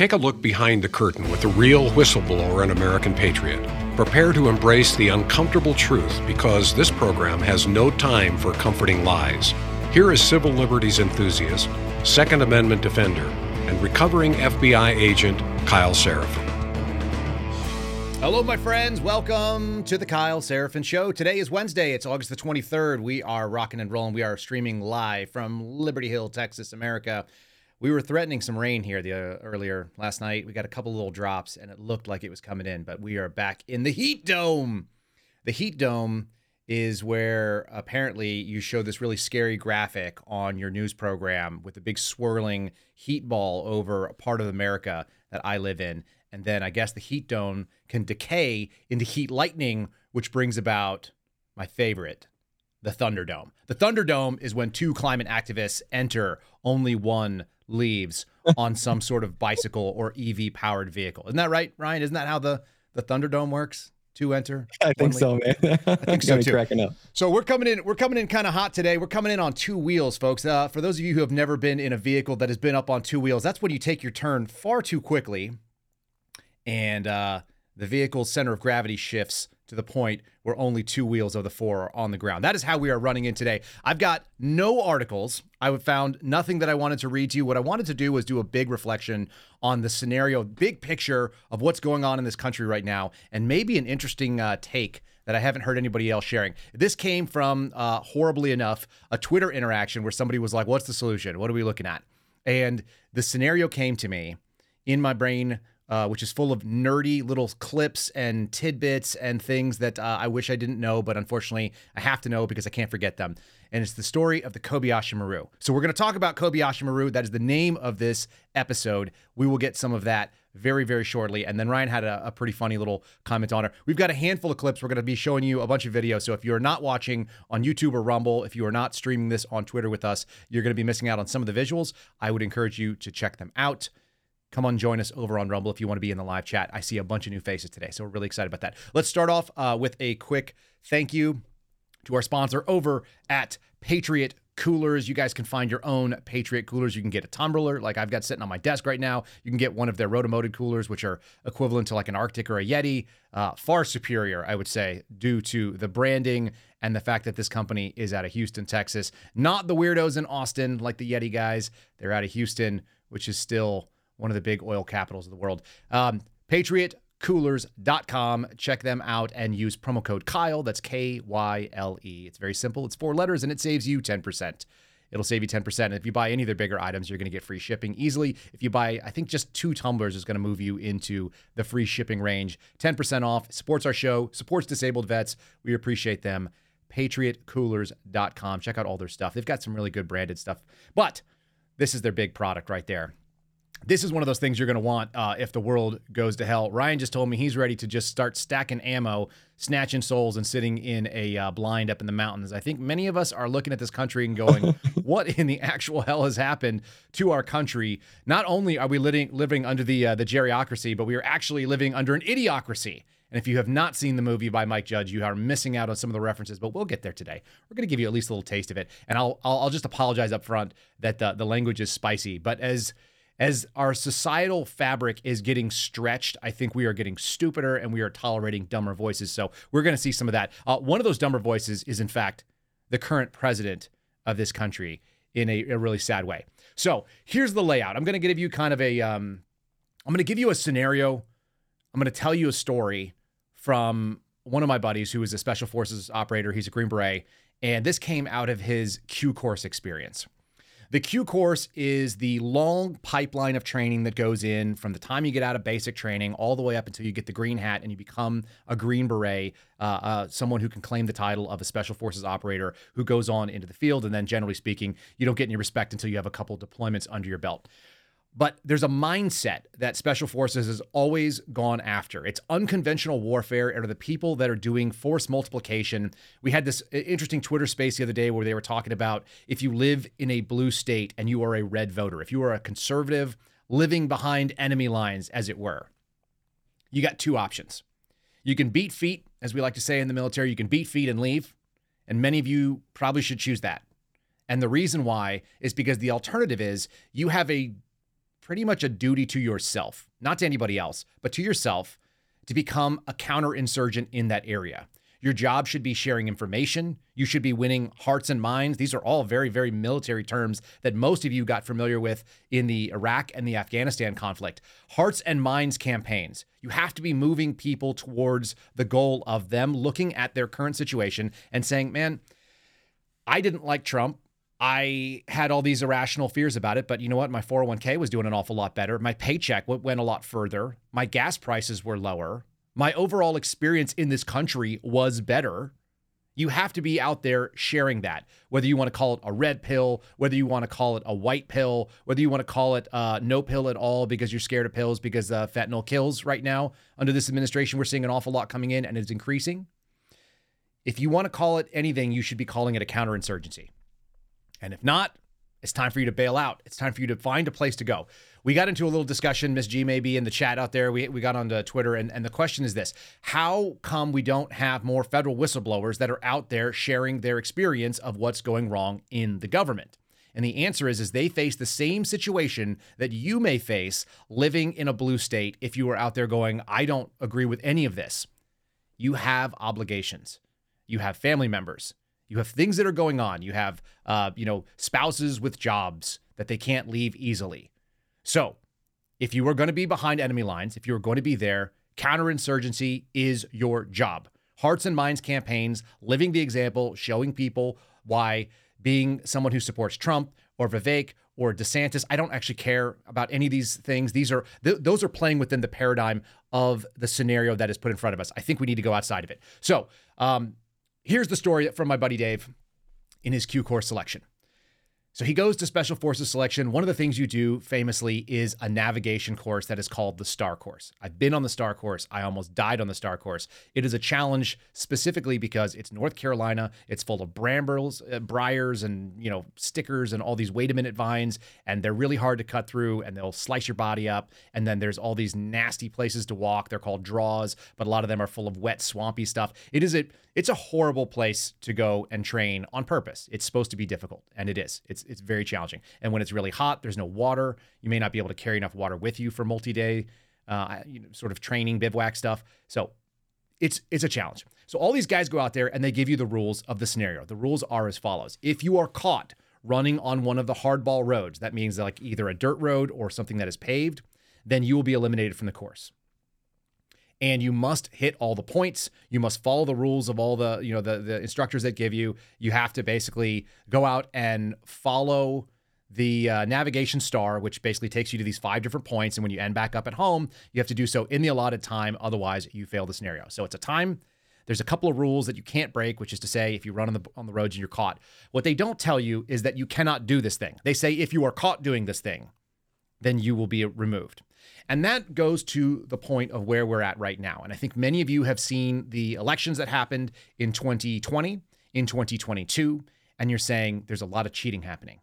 Take a look behind the curtain with the real whistleblower and American patriot. Prepare to embrace the uncomfortable truth because this program has no time for comforting lies. Here is civil liberties enthusiast, Second Amendment defender, and recovering FBI agent Kyle Seraphin. Hello, my friends. Welcome to the Kyle Seraphin Show. Today is Wednesday. It's August the 23rd. We are rocking and rolling. We are streaming live from Liberty Hill, Texas, America. We were threatening some rain here the uh, earlier last night. We got a couple little drops, and it looked like it was coming in, but we are back in the heat dome. The heat dome is where apparently you show this really scary graphic on your news program with a big swirling heat ball over a part of America that I live in. And then I guess the heat dome can decay into heat lightning, which brings about my favorite, the Thunderdome. The Thunderdome is when two climate activists enter, only one leaves on some sort of bicycle or EV powered vehicle. Isn't that right, Ryan? Isn't that how the, the Thunderdome works? Two enter. I think so, man. I think so too. Cracking up. So we're coming in. We're coming in kind of hot today. We're coming in on two wheels, folks. Uh, for those of you who have never been in a vehicle that has been up on two wheels, that's when you take your turn far too quickly, and uh, the vehicle's center of gravity shifts to the point where only two wheels of the four are on the ground. That is how we are running in today. I've got no articles. I found nothing that I wanted to read to you. What I wanted to do was do a big reflection on the scenario, big picture of what's going on in this country right now, and maybe an interesting uh, take that I haven't heard anybody else sharing. This came from, uh, horribly enough, a Twitter interaction where somebody was like, What's the solution? What are we looking at? And the scenario came to me in my brain uh, which is full of nerdy little clips and tidbits and things that uh, I wish I didn't know, but unfortunately I have to know because I can't forget them. And it's the story of the Kobayashi Maru. So we're going to talk about Kobayashi Maru. That is the name of this episode. We will get some of that very, very shortly. And then Ryan had a, a pretty funny little comment on it. We've got a handful of clips. We're going to be showing you a bunch of videos. So if you're not watching on YouTube or Rumble, if you are not streaming this on Twitter with us, you're going to be missing out on some of the visuals. I would encourage you to check them out come on, join us over on Rumble if you want to be in the live chat. I see a bunch of new faces today, so we're really excited about that. Let's start off uh, with a quick thank you to our sponsor over at Patriot Coolers. You guys can find your own Patriot coolers. You can get a tumbler like I've got sitting on my desk right now. You can get one of their rotomolded coolers, which are equivalent to like an RTIC or a Yeti. Uh, far superior, I would say, due to the branding and the fact that this company is out of Houston, Texas. Not the weirdos in Austin like the Yeti guys. They're out of Houston, which is still one of the big oil capitals of the world. Um, PatriotCoolers.com. Check them out and use promo code Kyle. That's K Y L E. It's very simple. It's four letters and it saves you 10%. It'll save you 10%. And if you buy any of their bigger items, you're going to get free shipping easily. If you buy, I think just two tumblers is going to move you into the free shipping range. 10% off, supports our show, supports disabled vets. We appreciate them. PatriotCoolers.com. Check out all their stuff. They've got some really good branded stuff. But this is their big product right there this is one of those things you're going to want uh, if the world goes to hell. Ryan just told me he's ready to just start stacking ammo, snatching souls, and sitting in a uh, blind up in the mountains. I think many of us are looking at this country and going, "What in the actual hell has happened to our country?" Not only are we living living under the uh, the geriocracy, but we are actually living under an idiocracy. And if you have not seen the movie by Mike Judge, you are missing out on some of the references. But we'll get there today. We're going to give you at least a little taste of it, and I'll I'll, I'll just apologize up front that the the language is spicy, but as as our societal fabric is getting stretched, I think we are getting stupider and we are tolerating dumber voices. So we're going to see some of that. Uh, one of those dumber voices is, in fact, the current president of this country in a, a really sad way. So here's the layout. I'm going to give you kind of a, um, I'm going to give you a scenario. I'm going to tell you a story from one of my buddies who is a special forces operator. He's a Green Beret. And this came out of his Q course experience. The Q course is the long pipeline of training that goes in from the time you get out of basic training all the way up until you get the green hat and you become a Green Beret, uh, uh, someone who can claim the title of a Special Forces operator who goes on into the field. And then, generally speaking, you don't get any respect until you have a couple deployments under your belt. But there's a mindset that Special Forces has always gone after. It's unconventional warfare. It are the people that are doing force multiplication. We had this interesting Twitter space the other day where they were talking about if you live in a blue state and you are a red voter, if you are a conservative living behind enemy lines, as it were, you got two options. You can beat feet, as we like to say in the military, you can beat feet and leave. And many of you probably should choose that. And the reason why is because the alternative is you have a pretty much a duty to yourself, not to anybody else, but to yourself to become a counterinsurgent in that area. Your job should be sharing information. You should be winning hearts and minds. These are all very, very military terms that most of you got familiar with in the Iraq and the Afghanistan conflict. Hearts and minds campaigns. You have to be moving people towards the goal of them looking at their current situation and saying, man, I didn't like Trump. I had all these irrational fears about it, but you know what? My 401k was doing an awful lot better. My paycheck went a lot further. My gas prices were lower my overall experience in this country was better. You have to be out there sharing that, whether you want to call it a red pill, whether you want to call it a white pill, whether you want to call it uh, no pill at all because you're scared of pills because uh, fentanyl kills right now. Under this administration, we're seeing an awful lot coming in and it's increasing. If you want to call it anything, you should be calling it a counterinsurgency. And if not, it's time for you to bail out. It's time for you to find a place to go. We got into a little discussion, Miss G maybe in the chat out there. We, we got onto Twitter, and, and the question is this How come we don't have more federal whistleblowers that are out there sharing their experience of what's going wrong in the government? And the answer is, is they face the same situation that you may face living in a blue state if you are out there going, I don't agree with any of this. You have obligations. You have family members. You have things that are going on. You have, uh, you know, spouses with jobs that they can't leave easily. So, if you are going to be behind enemy lines, if you are going to be there, counterinsurgency is your job. Hearts and minds campaigns, living the example, showing people why being someone who supports Trump or Vivek or DeSantis, I don't actually care about any of these things. These are th- those are playing within the paradigm of the scenario that is put in front of us. I think we need to go outside of it. So, um, Here's the story from my buddy Dave in his Q course selection. So he goes to Special Forces selection. One of the things you do famously is a navigation course that is called the STAR course. I've been on the STAR course. I almost died on the STAR course. It is a challenge specifically because it's North Carolina. It's full of brambles, uh, briars, and you know stickers and all these wait a minute vines, and they're really hard to cut through, and they'll slice your body up. And then there's all these nasty places to walk. They're called draws, but a lot of them are full of wet, swampy stuff. It is a it's a horrible place to go and train on purpose. It's supposed to be difficult, and it is. It's it's very challenging. And when it's really hot, there's no water. You may not be able to carry enough water with you for multi-day, uh, you know, sort of training bivouac stuff. So it's it's a challenge. So all these guys go out there and they give you the rules of the scenario. The rules are as follows: If you are caught running on one of the hardball roads, that means like either a dirt road or something that is paved, then you will be eliminated from the course and you must hit all the points. You must follow the rules of all the, you know, the the instructors that give you. You have to basically go out and follow the uh, navigation star, which basically takes you to these five different points. And when you end back up at home, you have to do so in the allotted time. Otherwise, you fail the scenario. So it's a time. There's a couple of rules that you can't break, which is to say, if you run on the on the roads and you're caught, what they don't tell you is that you cannot do this thing. They say if you are caught doing this thing, then you will be removed. And that goes to the point of where we're at right now. And I think many of you have seen the elections that happened in 2020, in 2022, and you're saying there's a lot of cheating happening.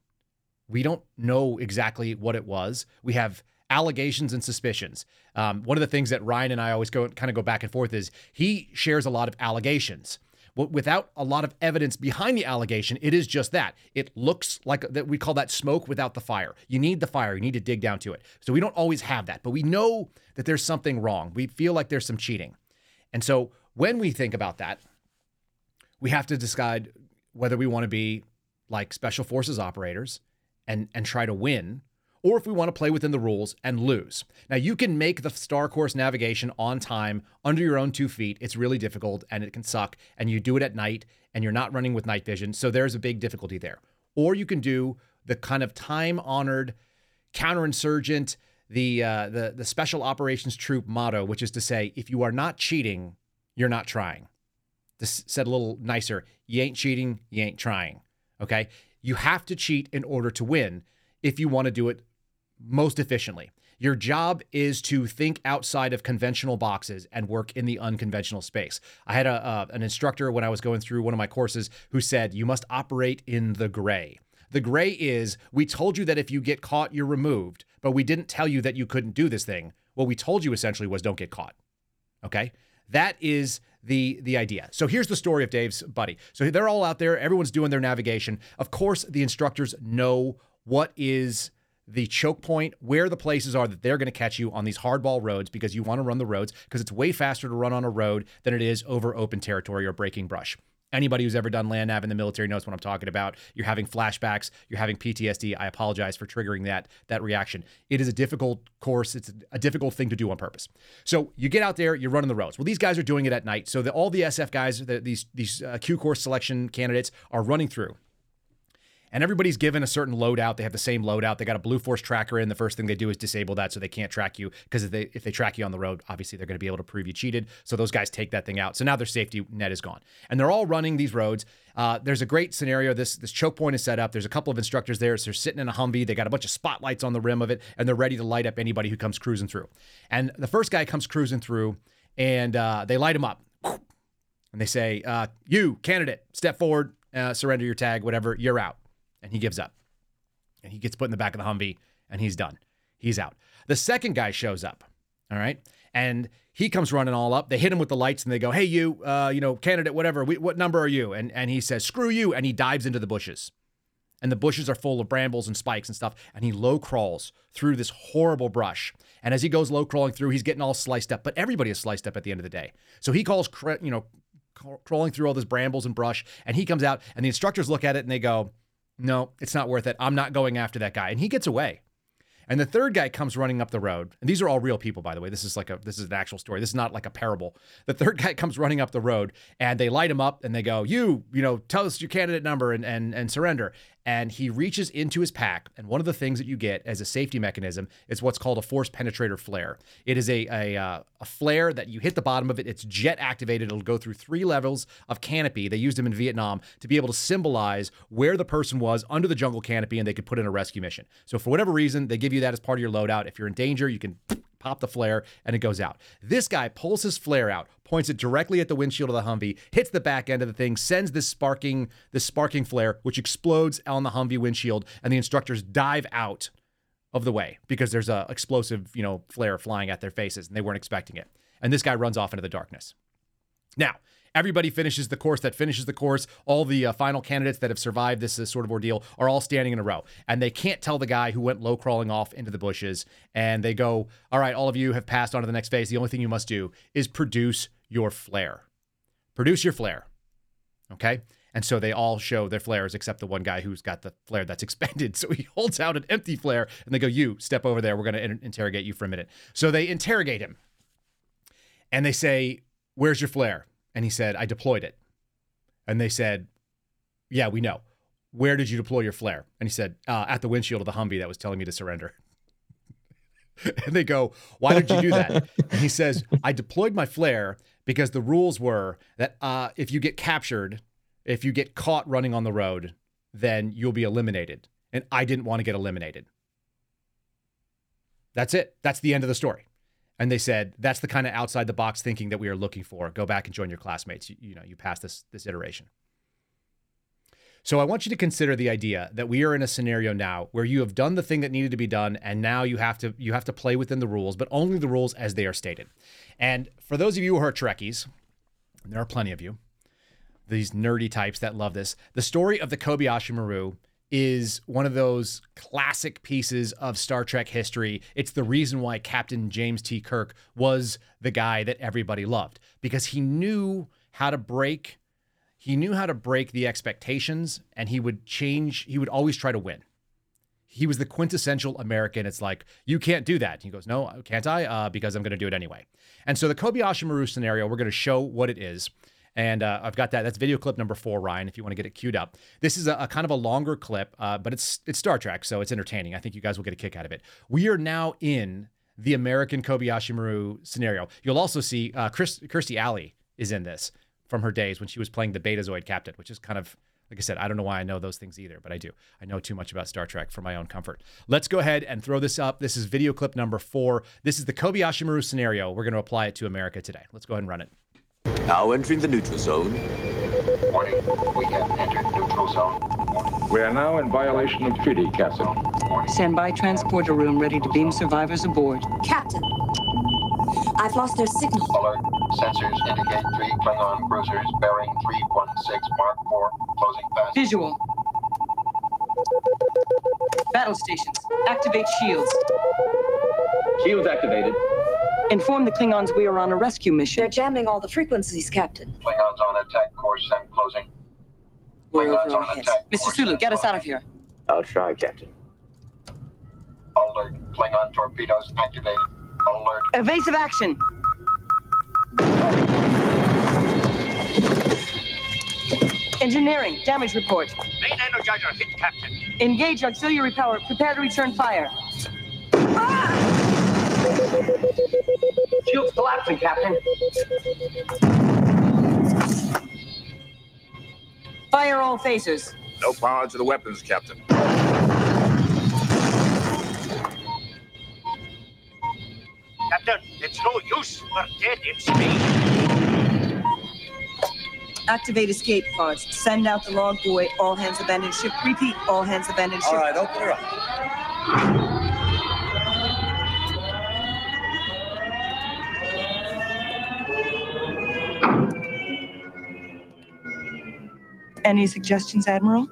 We don't know exactly what it was. We have allegations and suspicions. Um, one of the things that Ryan and I always go kind of go back and forth is he shares a lot of allegations without a lot of evidence behind the allegation, it is just that. It looks like that we call that smoke without the fire. You need the fire, you need to dig down to it. So we don't always have that, but we know that there's something wrong. We feel like there's some cheating. And so when we think about that, we have to decide whether we want to be like special forces operators and and try to win or if we want to play within the rules and lose. Now, you can make the Star Course navigation on time under your own two feet. It's really difficult and it can suck. And you do it at night and you're not running with night vision. So there's a big difficulty there. Or you can do the kind of time honored counterinsurgent, the, uh, the, the special operations troop motto, which is to say, if you are not cheating, you're not trying. This said a little nicer you ain't cheating, you ain't trying. Okay. You have to cheat in order to win if you want to do it most efficiently. Your job is to think outside of conventional boxes and work in the unconventional space. I had a, uh, an instructor when I was going through one of my courses who said, You must operate in the gray. The gray is we told you that if you get caught, you're removed, but we didn't tell you that you couldn't do this thing. What we told you essentially was don't get caught. Okay? That is the the idea. So here's the story of Dave's buddy. So they're all out there, everyone's doing their navigation. Of course, the instructors know what is the choke point, where the places are that they're going to catch you on these hardball roads because you want to run the roads because it's way faster to run on a road than it is over open territory or breaking brush. Anybody who's ever done land nav in the military knows what I'm talking about. You're having flashbacks, you're having PTSD. I apologize for triggering that that reaction. It is a difficult course. It's a difficult thing to do on purpose. So you get out there, you're running the roads. Well, these guys are doing it at night. So the, all the SF guys, the, these these uh, Q course selection candidates are running through and everybody's given a certain loadout. They have the same loadout. They got a Blue Force tracker in. The first thing they do is disable that so they can't track you because if they if they track you on the road, obviously they're going to be able to prove you cheated. So those guys take that thing out. So now their safety net is gone, and they're all running these roads. Uh, there's a great scenario. This this choke point is set up. There's a couple of instructors there. So they're sitting in a Humvee. They got a bunch of spotlights on the rim of it, and they're ready to light up anybody who comes cruising through. And the first guy comes cruising through, and uh, they light him up, and they say, uh, "You candidate, step forward, uh, surrender your tag, whatever. You're out." And he gives up and he gets put in the back of the Humvee and he's done. He's out. The second guy shows up. All right. And he comes running all up. They hit him with the lights and they go, Hey, you, uh, you know, candidate, whatever, we, what number are you? And, and he says, Screw you. And he dives into the bushes. And the bushes are full of brambles and spikes and stuff. And he low crawls through this horrible brush. And as he goes low crawling through, he's getting all sliced up. But everybody is sliced up at the end of the day. So he calls, you know, crawling through all this brambles and brush. And he comes out, and the instructors look at it and they go, no, it's not worth it. I'm not going after that guy. And he gets away. And the third guy comes running up the road. And these are all real people, by the way. This is like a this is an actual story. This is not like a parable. The third guy comes running up the road and they light him up and they go, You, you know, tell us your candidate number and and and surrender and he reaches into his pack. And one of the things that you get as a safety mechanism is what's called a force penetrator flare. It is a a, uh, a flare that you hit the bottom of it. It's jet activated. It'll go through three levels of canopy. They used them in Vietnam to be able to symbolize where the person was under the jungle canopy, and they could put in a rescue mission. So for whatever reason, they give you that as part of your loadout. If you're in danger, you can pop the flare and it goes out. This guy pulls his flare out, points it directly at the windshield of the Humvee, hits the back end of the thing, sends this sparking this sparking flare which explodes on the Humvee windshield and the instructors dive out of the way because there's a explosive, you know, flare flying at their faces and they weren't expecting it. And this guy runs off into the darkness. Now, Everybody finishes the course that finishes the course. All the uh, final candidates that have survived this uh, sort of ordeal are all standing in a row. And they can't tell the guy who went low crawling off into the bushes. And they go, All right, all of you have passed on to the next phase. The only thing you must do is produce your flare. Produce your flare. Okay? And so they all show their flares except the one guy who's got the flare that's expended. So he holds out an empty flare and they go, You step over there. We're going to in- interrogate you for a minute. So they interrogate him and they say, Where's your flare? And he said, I deployed it. And they said, Yeah, we know. Where did you deploy your flare? And he said, uh, At the windshield of the Humvee that was telling me to surrender. and they go, Why did you do that? and he says, I deployed my flare because the rules were that uh, if you get captured, if you get caught running on the road, then you'll be eliminated. And I didn't want to get eliminated. That's it. That's the end of the story and they said that's the kind of outside the box thinking that we are looking for. Go back and join your classmates. You, you, know, you pass this this iteration. So I want you to consider the idea that we are in a scenario now where you have done the thing that needed to be done and now you have to you have to play within the rules, but only the rules as they are stated. And for those of you who are Trekkies, there are plenty of you, these nerdy types that love this, the story of the Kobayashi Maru is one of those classic pieces of Star Trek history. It's the reason why Captain James T. Kirk was the guy that everybody loved because he knew how to break he knew how to break the expectations and he would change he would always try to win. He was the quintessential American. It's like, you can't do that. he goes, No, can't I? Uh, because I'm going to do it anyway. And so the Kobayashi Maru scenario, we're going to show what it is. And uh, I've got that. That's video clip number four, Ryan, if you want to get it queued up. This is a, a kind of a longer clip, uh, but it's it's Star Trek, so it's entertaining. I think you guys will get a kick out of it. We are now in the American Kobayashi Maru scenario. You'll also see uh, Chris, Kirstie Alley is in this from her days when she was playing the Betazoid captain, which is kind of like I said, I don't know why I know those things either, but I do. I know too much about Star Trek for my own comfort. Let's go ahead and throw this up. This is video clip number four. This is the Kobayashi Maru scenario. We're going to apply it to America today. Let's go ahead and run it. Now entering the neutral zone. Warning, we have entered neutral zone. Warning. We are now in violation of treaty, Captain. Warning. Stand by transporter room ready to beam survivors aboard. Captain, I've lost their signal. Alert. Sensors indicate three Klingon cruisers bearing 316 Mark 4 closing fast. Visual. Battle stations. Activate shields. Shields activated. Inform the Klingons we are on a rescue mission. They're jamming all the frequencies, Captain. Klingons on attack course and closing. We're Klingons over on our heads. attack Mr. course Sulu, and get us out of here. I'll try, Captain. Alert. Klingon torpedoes activated. Alert. Evasive action. Engineering, damage report. Main energizer hit, Captain. Engage auxiliary power. Prepare to return fire. Shields collapsing, Captain. Fire all phasers. No power to the weapons, Captain. Captain, it's no use. We're dead in space. Activate escape pods. Send out the log buoy. All hands abandon ship. Repeat. All hands abandon ship. All right, open her up. Any suggestions, Admiral?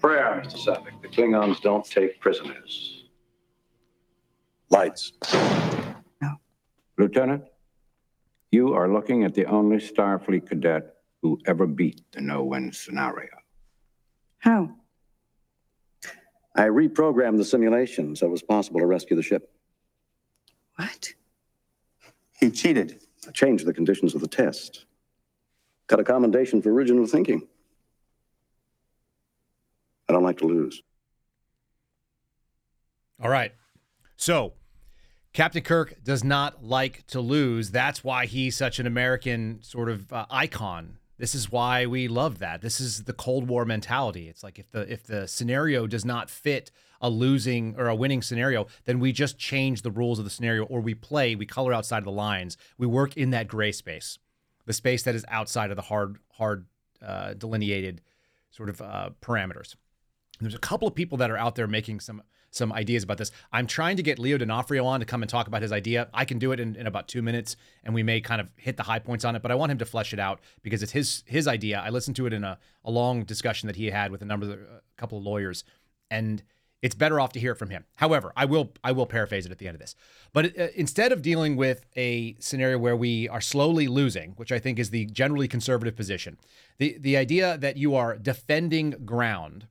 Prayer, Mr. Saavik. The Klingons don't take prisoners. Lights. No. Lieutenant, you are looking at the only Starfleet cadet who ever beat the no-win scenario. How? I reprogrammed the simulation so it was possible to rescue the ship. What? He cheated. I changed the conditions of the test. Got a commendation for original thinking. I don't like to lose. All right. So, Captain Kirk does not like to lose. That's why he's such an American sort of uh, icon. This is why we love that. This is the Cold War mentality. It's like if the if the scenario does not fit a losing or a winning scenario, then we just change the rules of the scenario or we play, we color outside of the lines. We work in that gray space. The space that is outside of the hard hard uh, delineated sort of uh, parameters. There's a couple of people that are out there making some some ideas about this. I'm trying to get Leo D'Onofrio on to come and talk about his idea. I can do it in, in about two minutes, and we may kind of hit the high points on it. But I want him to flesh it out because it's his his idea. I listened to it in a, a long discussion that he had with a number of a couple of lawyers, and it's better off to hear it from him. However, I will I will paraphrase it at the end of this. But uh, instead of dealing with a scenario where we are slowly losing, which I think is the generally conservative position, the the idea that you are defending ground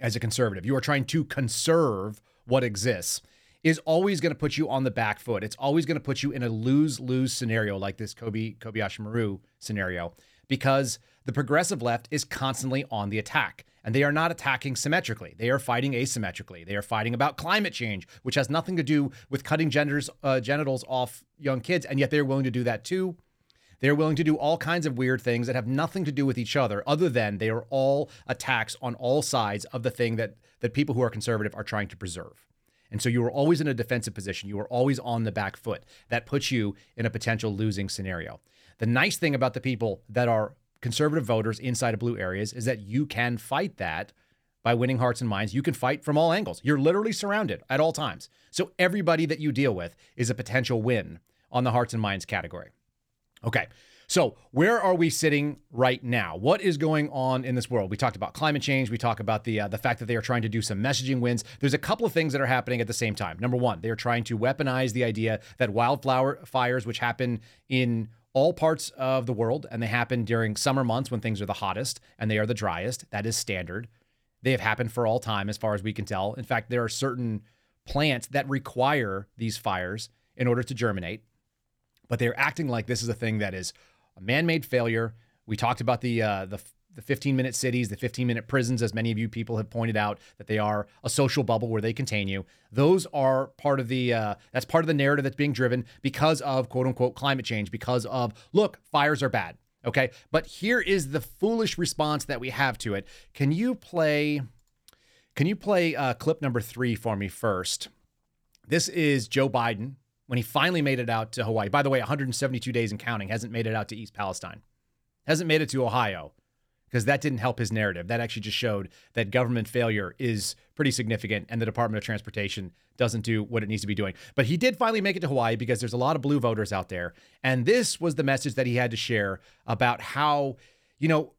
as a conservative, you are trying to conserve what exists, is always going to put you on the back foot. It's always going to put you in a lose lose scenario like this Kobe Kobayashi Maru scenario because the progressive left is constantly on the attack. And they are not attacking symmetrically. They are fighting asymmetrically. They are fighting about climate change, which has nothing to do with cutting genders, uh, genitals off young kids. And yet they're willing to do that too. They're willing to do all kinds of weird things that have nothing to do with each other, other than they are all attacks on all sides of the thing that that people who are conservative are trying to preserve. And so you are always in a defensive position. You are always on the back foot. That puts you in a potential losing scenario. The nice thing about the people that are conservative voters inside of blue areas is that you can fight that by winning hearts and minds. You can fight from all angles. You're literally surrounded at all times. So everybody that you deal with is a potential win on the hearts and minds category. Okay. So, where are we sitting right now? What is going on in this world? We talked about climate change. We talk about the uh, the fact that they are trying to do some messaging wins. There's a couple of things that are happening at the same time. Number one, they are trying to weaponize the idea that wildflower fires, which happen in all parts of the world, and they happen during summer months when things are the hottest and they are the driest. That is standard. They have happened for all time, as far as we can tell. In fact, there are certain plants that require these fires in order to germinate but they're acting like this is a thing that is a man-made failure. We talked about the uh, the the 15-minute cities, the 15-minute prisons, as many of you people have pointed out that they are a social bubble where they contain you. Those are part of the uh, that's part of the narrative that's being driven because of quote unquote climate change. Because of look, fires are bad. Okay, but here is the foolish response that we have to it. Can you play? Can you play uh, clip number three for me first? This is Joe Biden when he finally made it out to Hawaii. By the way, 172 days and counting, hasn't made it out to East Palestine, hasn't made it to Ohio, because that didn't help his narrative. That actually just showed that government failure is pretty significant and the Department of Transportation doesn't do what it needs to be doing. But he did finally make it to Hawaii because there's a lot of blue voters out there. And this was the message that he had to share about how, you know,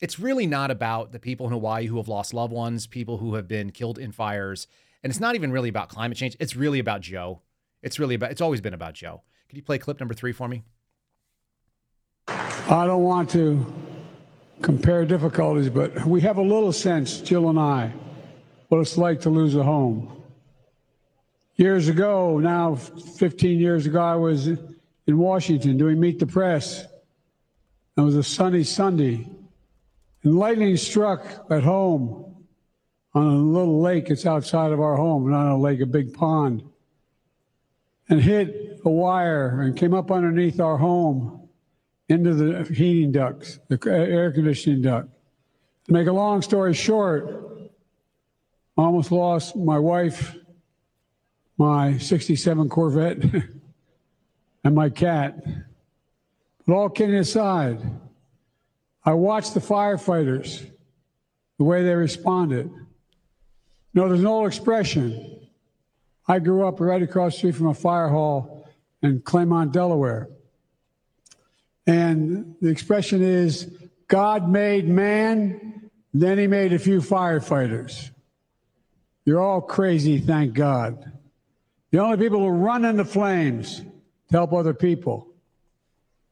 it's really not about the people in Hawaii who have lost loved ones, people who have been killed in fires, and it's not even really about climate change. It's really about Joe. It's really about. It's always been about Joe. Could you play clip number three for me? I don't want to compare difficulties, but we have a little sense, Jill and I, what it's like to lose a home. Years ago, now 15 years ago, I was in Washington doing Meet the Press. It was a sunny Sunday, and lightning struck at home on a little lake. It's outside of our home, not a lake, a big pond, and hit a wire and came up underneath our home into the heating ducts, the uh, air conditioning duct. To make a long story short, I almost lost my wife, my 67 Corvette, and my cat. But all kidding aside, I watched the firefighters, the way they responded. You know, there's an old expression. I grew up right across the street from a fire hall in Claymont, Delaware. And the expression is God made man, then he made a few firefighters. You're all crazy, thank God. The only people who run into flames to help other people.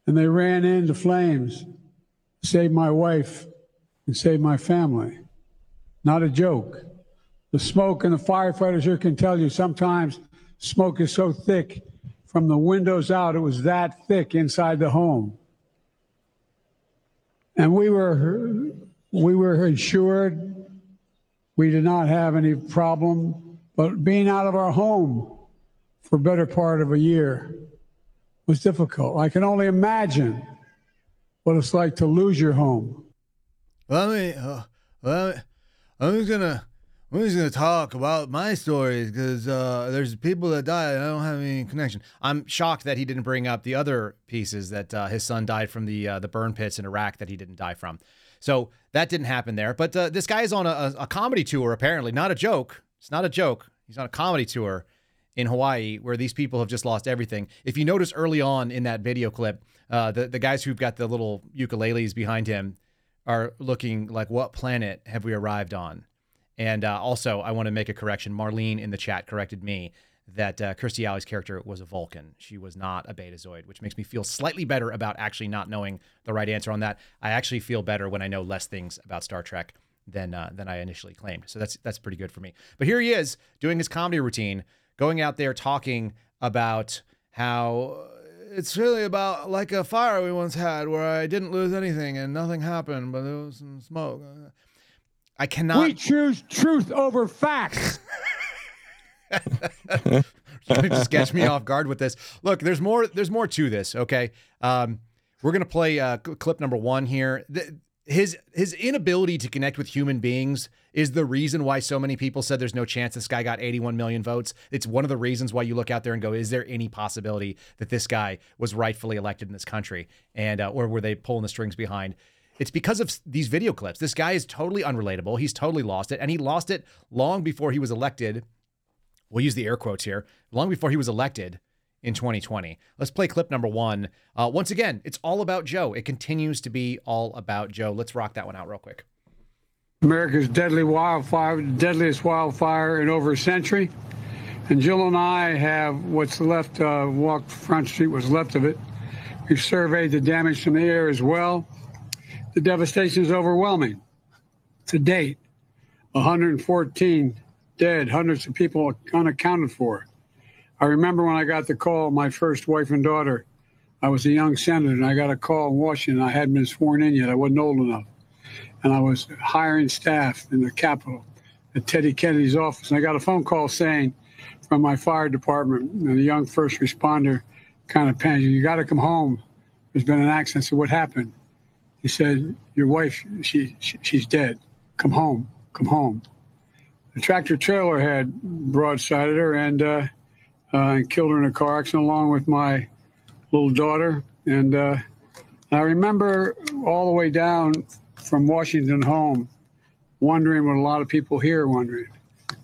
And they ran into flames, saved my wife, and saved my family. Not a joke. The smoke and the firefighters here can tell you sometimes smoke is so thick from the windows out, it was that thick inside the home. And we were we were insured. We did not have any problem, but being out of our home for better part of a year was difficult. I can only imagine what it's like to lose your home. Let me, uh, let me, I'm just gonna, I'm just gonna talk about my stories because uh, there's people that died. And I don't have any connection. I'm shocked that he didn't bring up the other pieces that uh, his son died from the uh, the burn pits in Iraq that he didn't die from. So that didn't happen there. But uh, this guy is on a, a comedy tour apparently, not a joke. It's not a joke. He's on a comedy tour in Hawaii where these people have just lost everything. If you notice early on in that video clip, uh, the the guys who've got the little ukuleles behind him are looking like, "What planet have we arrived on?" And uh, also, I want to make a correction. Marlene in the chat corrected me that uh, Kirstie Alley's character was a Vulcan. She was not a Betazoid, which makes me feel slightly better about actually not knowing the right answer on that. I actually feel better when I know less things about Star Trek than uh, than I initially claimed. So that's that's pretty good for me. But here he is doing his comedy routine, going out there talking about how it's really about like a fire we once had where I didn't lose anything and nothing happened, but there was some smoke. I cannot. We choose truth over facts. You just catch me off guard with this. Look, there's more. There's more to this. Okay, um, we're gonna play uh, clip number one here. The, his his inability to connect with human beings is the reason why so many people said there's no chance this guy got 81 million votes. It's one of the reasons why you look out there and go, is there any possibility that this guy was rightfully elected in this country, and uh, or were they pulling the strings behind? It's because of these video clips. This guy is totally unrelatable. He's totally lost it, and he lost it long before he was elected. We'll use the air quotes here. Long before he was elected in 2020. Let's play clip number one. Uh, once again, it's all about Joe. It continues to be all about Joe. Let's rock that one out real quick. America's deadly wildfire, deadliest wildfire in over a century. And Jill and I have what's left, uh, walk Front Street, what's left of it. We've surveyed the damage from the air as well. The devastation is overwhelming. To date, 114 dead, hundreds of people unaccounted for. I remember when I got the call, my first wife and daughter, I was a young senator, and I got a call in Washington. I hadn't been sworn in yet. I wasn't old enough. And I was hiring staff in the Capitol at Teddy Kennedy's office. And I got a phone call saying from my fire department, and a young first responder kind of panicked, you got to come home. There's been an accident. Said, what happened? He said, your wife, she, she she's dead. Come home, come home. The tractor trailer had broadsided her and uh, uh, killed her in a car accident along with my little daughter. And uh, I remember all the way down from Washington home, wondering what a lot of people here wondering.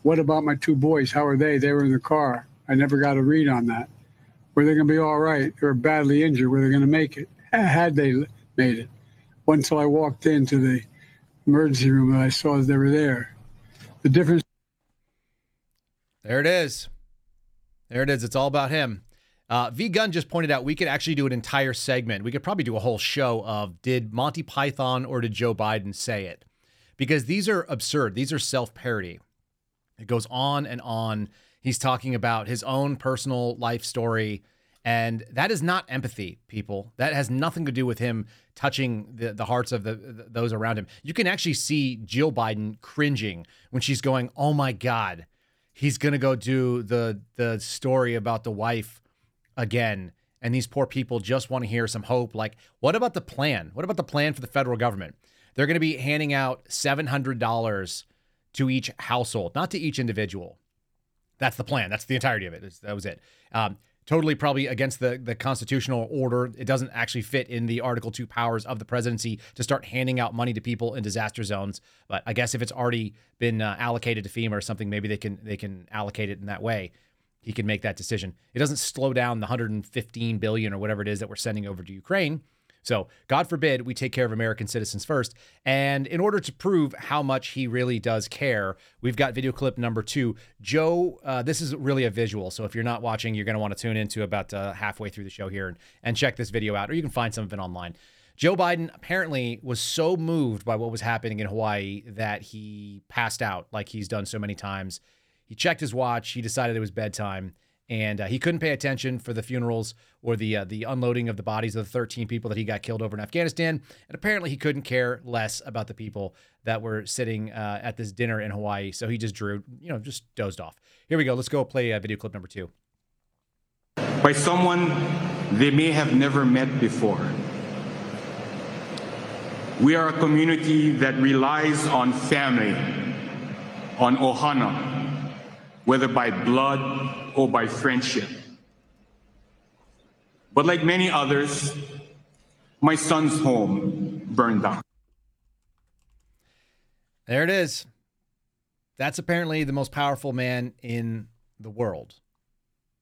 What about my two boys? How are they? They were in the car. I never got a read on that. Were they going to be all right? They were badly injured. Were they going to make it? Had they made it? Until I walked into the emergency room and I saw that they were there. The difference. There it is. There it is. It's all about him. Uh, v Gun just pointed out we could actually do an entire segment. We could probably do a whole show of did Monty Python or did Joe Biden say it? Because these are absurd. These are self parody. It goes on and on. He's talking about his own personal life story. And that is not empathy, people. That has nothing to do with him touching the, the hearts of the, the those around him. You can actually see Jill Biden cringing when she's going, "Oh my God, he's gonna go do the the story about the wife again." And these poor people just want to hear some hope. Like, what about the plan? What about the plan for the federal government? They're going to be handing out seven hundred dollars to each household, not to each individual. That's the plan. That's the entirety of it. That was it. Um, totally probably against the, the constitutional order. It doesn't actually fit in the Article 2 powers of the presidency to start handing out money to people in disaster zones. But I guess if it's already been uh, allocated to FEMA or something, maybe they can they can allocate it in that way. He can make that decision. It doesn't slow down the 115 billion or whatever it is that we're sending over to Ukraine. So, God forbid we take care of American citizens first. And in order to prove how much he really does care, we've got video clip number two. Joe, uh, this is really a visual. So, if you're not watching, you're going to want to tune into about uh, halfway through the show here and, and check this video out, or you can find some of it online. Joe Biden apparently was so moved by what was happening in Hawaii that he passed out like he's done so many times. He checked his watch, he decided it was bedtime and uh, he couldn't pay attention for the funerals or the uh, the unloading of the bodies of the 13 people that he got killed over in Afghanistan. And apparently, he couldn't care less about the people that were sitting uh, at this dinner in Hawaii. So he just drew, you know, just dozed off. Here we go. Let's go play uh, video clip number two. By someone they may have never met before. We are a community that relies on family, on ohana, whether by blood or by friendship. But like many others, my son's home burned down. There it is. That's apparently the most powerful man in the world.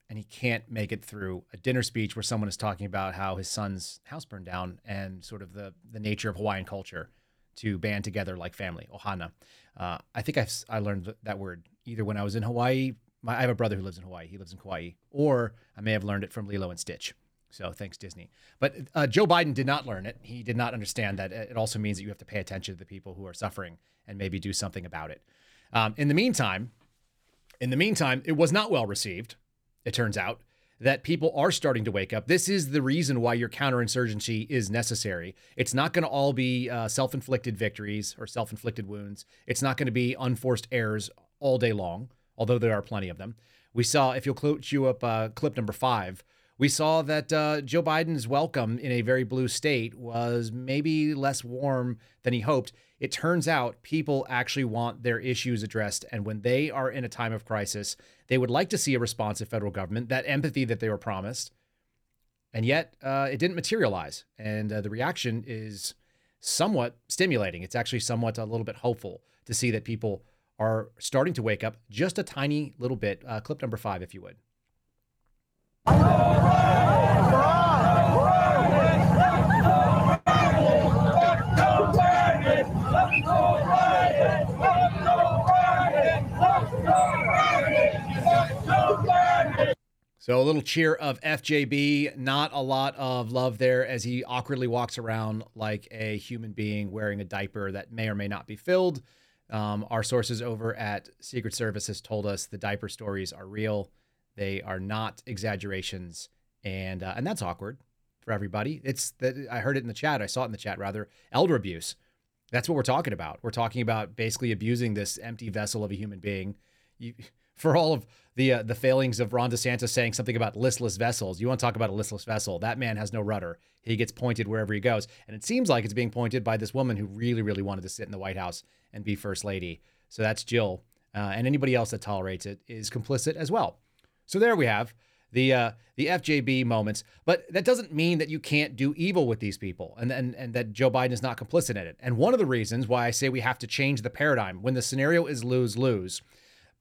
And he can't make it through a dinner speech where someone is talking about how his son's house burned down and sort of the, the nature of Hawaiian culture to band together like family, ohana. Uh, I think I've, I learned that word either when I was in Hawaii my, I have a brother who lives in Hawaii. He lives in Kauai, or I may have learned it from Lilo and Stitch. So thanks Disney. But uh, Joe Biden did not learn it. He did not understand that it also means that you have to pay attention to the people who are suffering and maybe do something about it. Um, in the meantime, in the meantime, it was not well received. It turns out that people are starting to wake up. This is the reason why your counterinsurgency is necessary. It's not going to all be uh, self-inflicted victories or self-inflicted wounds. It's not going to be unforced errors all day long although there are plenty of them. We saw, if you'll queue up uh, clip number five, we saw that uh, Joe Biden's welcome in a very blue state was maybe less warm than he hoped. It turns out people actually want their issues addressed. And when they are in a time of crisis, they would like to see a responsive federal government, that empathy that they were promised. And yet uh, it didn't materialize. And uh, the reaction is somewhat stimulating. It's actually somewhat a little bit hopeful to see that people are starting to wake up just a tiny little bit. Uh, clip number five, if you would. So a little cheer of FJB, not a lot of love there as he awkwardly walks around like a human being wearing a diaper that may or may not be filled. Um, our sources over at Secret Service has told us the diaper stories are real. They are not exaggerations, and uh, and that's awkward for everybody. It's that I heard it in the chat. I saw it in the chat rather. Elder abuse. That's what we're talking about. We're talking about basically abusing this empty vessel of a human being. You, for all of the uh, the failings of Ron DeSantis saying something about listless vessels, you want to talk about a listless vessel? That man has no rudder. He gets pointed wherever he goes, and it seems like it's being pointed by this woman who really, really wanted to sit in the White House and be first lady. So that's Jill, uh, and anybody else that tolerates it is complicit as well. So there we have the uh, the FJB moments, but that doesn't mean that you can't do evil with these people, and and and that Joe Biden is not complicit in it. And one of the reasons why I say we have to change the paradigm when the scenario is lose lose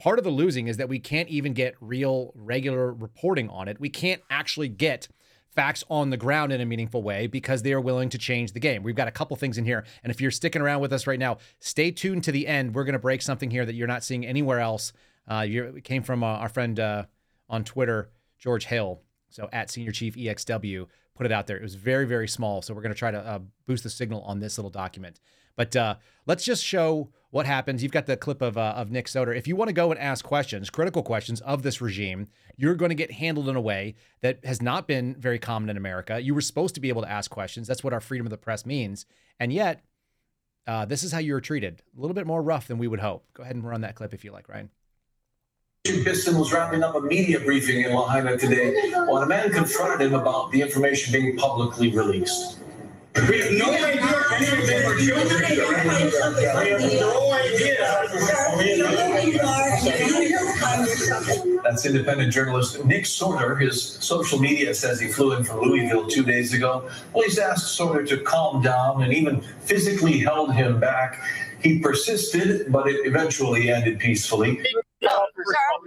part of the losing is that we can't even get real regular reporting on it. We can't actually get facts on the ground in a meaningful way because they are willing to change the game. We've got a couple things in here. And if you're sticking around with us right now, stay tuned to the end. We're going to break something here that you're not seeing anywhere else. Uh, it came from uh, our friend uh, on Twitter, George Hill. So at Senior Chief EXW, put it out there. It was very, very small. So we're going to try to uh, boost the signal on this little document. But uh, let's just show what happens. You've got the clip of, uh, of Nick Sortor. If you want to go and ask questions, critical questions of this regime, you're going to get handled in a way that has not been very common in America. You were supposed to be able to ask questions. That's what our freedom of the press means. And yet, uh, this is how you were treated. A little bit more rough than we would hope. Go ahead and run that clip if you like, Ryan. Bissen was wrapping up a media briefing in Lahaina today when a man confronted him about the information being publicly released. We have no idea if any of them are children. We have no idea. That's independent journalist Nick Sortor. His social media says he flew in from Louisville two days ago. Police asked Sortor to calm down and even physically held him back. He persisted, but it eventually ended peacefully. Sir,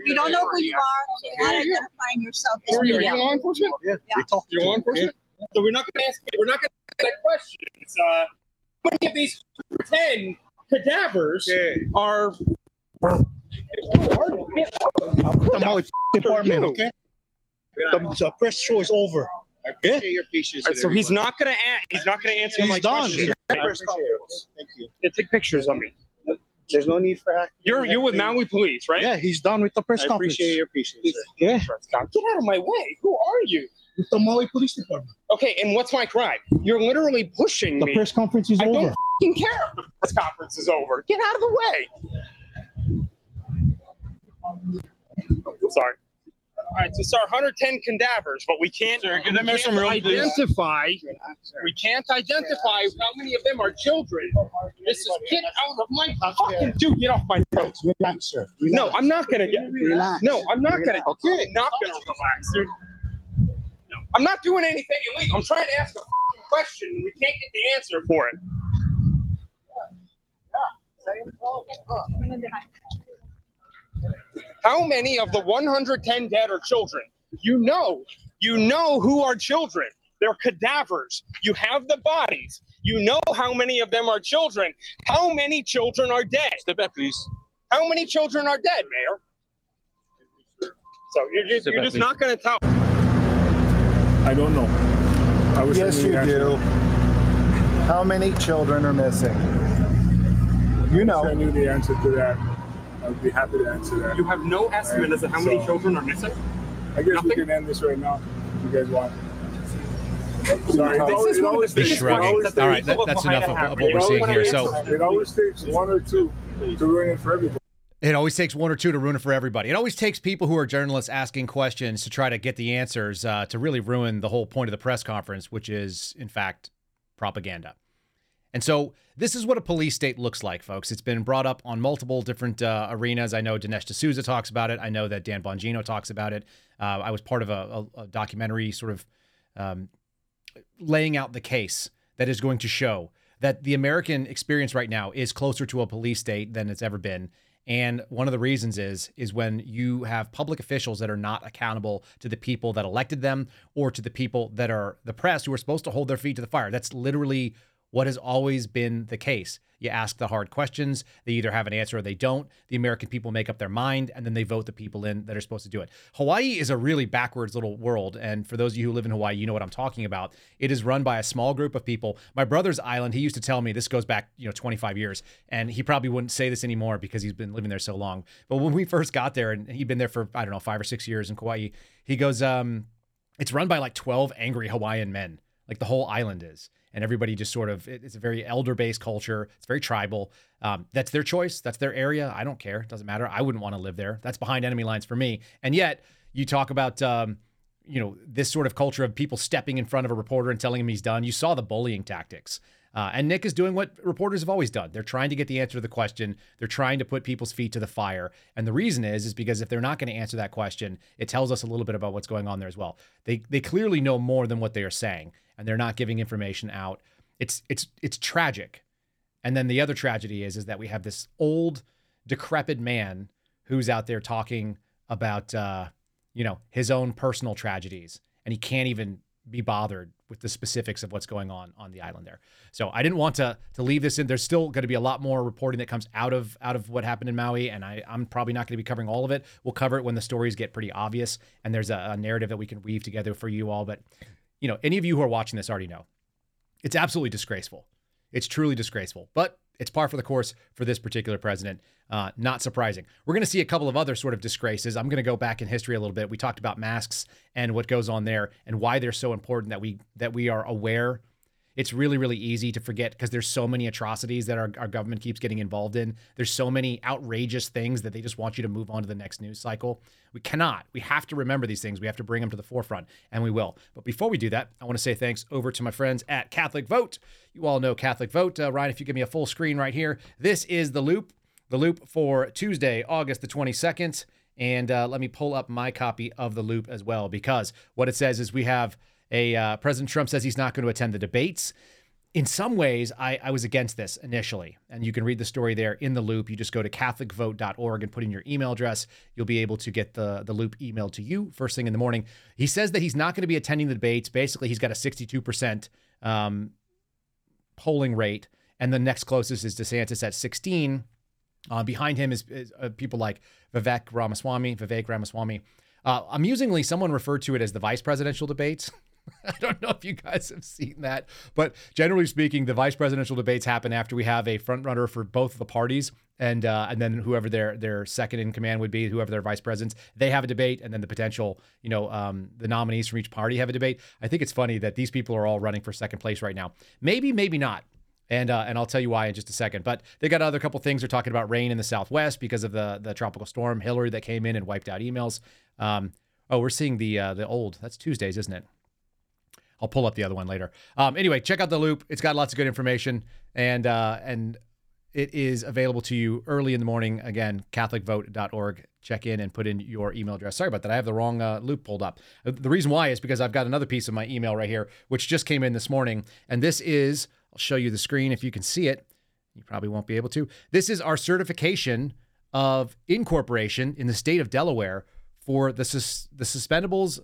we don't know who you are. You're not identifying yourself as Are you media. law enforcement? Yeah. We talked to law enforcement. So we're not going to ask. We're not going to ask that questions. Uh, how many of these ten cadavers are? Tamale department, okay? The, the press show is over. Okay? Your patience. Alright, so he's not going to. answer. He's not going to answer He's my done. questions. Press conference. Thank you. Yeah, take pictures of me. There's no need for acting. You're you're with Maui Police, right? Yeah, he's done with the press I conference. appreciate your patience. sir. Yeah. Get out of my way. Who are you? With the Maui Police Department. Okay, and what's my crime? You're literally pushing The me. press conference is I over. don't care if the press conference is over. Get out of the way. I'm sorry. All right, so sir, 110 cadavers, but we can't, Sir, give we them some can't room, please. identify. We can't identify how many of them are children. This is get out of my fucking dude. Get off my throat. Relax, sir. No, I'm not gonna get. Relax. No, I'm not gonna. Okay. I'm not gonna relax, dude. I'm not doing anything illegal. I'm trying to ask a question. We can't get the answer for it. How many of the 110 dead are children? You know, you know who are children. They're cadavers. You have the bodies. You know how many of them are children. How many children are dead? Step back, please. How many children are dead, Mayor? So you're just, you're just not going to tell. I don't know. I wish I Yes, knew you the answer. do. How many children are missing? You know. If I know. knew the answer to that, I'd be happy to answer that. You have no estimate as to how many So- children are missing? I guess Nothing? we can end this right now if you guys want. Sorry, This always, is it one of always the takes, biggest it questions takes, that All right, that, that's enough of, of what we're seeing here. So it always takes one or two to ruin it for everybody. It always takes one or two to ruin it for everybody. It always takes people who are journalists asking questions to try to get the answers uh, to really ruin the whole point of the press conference, which is, in fact, propaganda. And so this is what a police state looks like, folks. It's been brought up on multiple different uh, arenas. I know Dinesh D'Souza talks about it. I know that Dan Bongino talks about it. Uh, I was part of a, a, a documentary sort of um, laying out the case that is going to show that the American experience right now is closer to a police state than it's ever been. And one of the reasons is is when you have public officials that are not accountable to the people that elected them or to the people that are the press who are supposed to hold their feet to the fire. That's literally what has always been the case. You ask the hard questions, they either have an answer or they don't. The American people make up their mind and then they vote the people in that are supposed to do it. Hawaii is a really backwards little world. And for those of you who live in Hawaii, you know what I'm talking about. It is run by a small group of people. My brother's island, he used to tell me this goes back, you know, 25 years. And he probably wouldn't say this anymore because he's been living there so long. But when we first got there and he'd been there for, I don't know, five or six years in Kauai, he goes, um, it's run by like 12 angry Hawaiian men, like the whole island is. And everybody just sort of it's a very elder based culture. It's very tribal. Um, that's their choice. That's their area. I don't care. It doesn't matter. I wouldn't want to live there. That's behind enemy lines for me. And yet, you talk about, um, you know, this sort of culture of people stepping in front of a reporter and telling him he's done. You saw the bullying tactics. Uh, and Nick is doing what reporters have always done. They're trying to get the answer to the question. They're trying to put people's feet to the fire. And the reason is, is because if they're not going to answer that question, it tells us a little bit about what's going on there as well. They they clearly know more than what they are saying, and they're not giving information out. It's it's it's tragic. And then the other tragedy is is that we have this old, decrepit man who's out there talking about uh, you know his own personal tragedies, and he can't even be bothered with the specifics of what's going on on the island there. So I didn't want to to leave this in. There's still going to be a lot more reporting that comes out of out of what happened in Maui, and I, I'm probably not going to be covering all of it. We'll cover it when the stories get pretty obvious and there's a, a narrative that we can weave together for you all. But you know, any of you who are watching this already know it's absolutely disgraceful. It's truly disgraceful. But it's par for the course for this particular president. Uh, not surprising. We're going to see a couple of other sort of disgraces. I'm going to go back in history a little bit. We talked about masks and what goes on there and why they're so important that we that we are aware it's really, really easy to forget because there's so many atrocities that our, our government keeps getting involved in. There's so many outrageous things that they just want you to move on to the next news cycle. We cannot. We have to remember these things. We have to bring them to the forefront, and we will. But before we do that, I want to say thanks over to my friends at Catholic Vote. You all know Catholic Vote. Uh, Ryan, if you give me a full screen right here, this is the loop. The loop for Tuesday, August the 22nd. And uh, let me pull up my copy of the loop as well, because what it says is we have a uh, President Trump says he's not going to attend the debates. In some ways, I, I was against this initially, and you can read the story there in the loop. You just go to CatholicVote.org and put in your email address. You'll be able to get the the loop emailed to you first thing in the morning. He says that he's not going to be attending the debates. Basically, he's got a 62 percent um, polling rate, and the next closest is DeSantis at 16. Uh, behind him is, is uh, people like Vivek Ramaswamy, Vivek Ramaswamy. Uh, amusingly, someone referred to it as the vice presidential debates. I don't know if you guys have seen that, but generally speaking, the vice presidential debates happen after we have a front runner for both the parties, and uh, and then whoever their their second in command would be, whoever their vice presidents, they have a debate, and then the potential, you know, um, the nominees from each party have a debate. I think it's funny that these people are all running for second place right now. Maybe, maybe not. And uh, and I'll tell you why in just a second. But they got other couple things. They're talking about rain in the Southwest because of the the tropical storm Hillary that came in and wiped out emails. Um, oh, we're seeing the uh, the old. That's Tuesdays, isn't it? I'll pull up the other one later. Um, anyway, check out the loop. It's got lots of good information, and uh, and it is available to you early in the morning. Again, CatholicVote.org. Check in and put in your email address. Sorry about that. I have the wrong uh, loop pulled up. Uh, the reason why is because I've got another piece of my email right here, which just came in this morning, and this is. I'll show you the screen if you can see it. You probably won't be able to. This is our certification of incorporation in the state of Delaware for the sus- the suspendables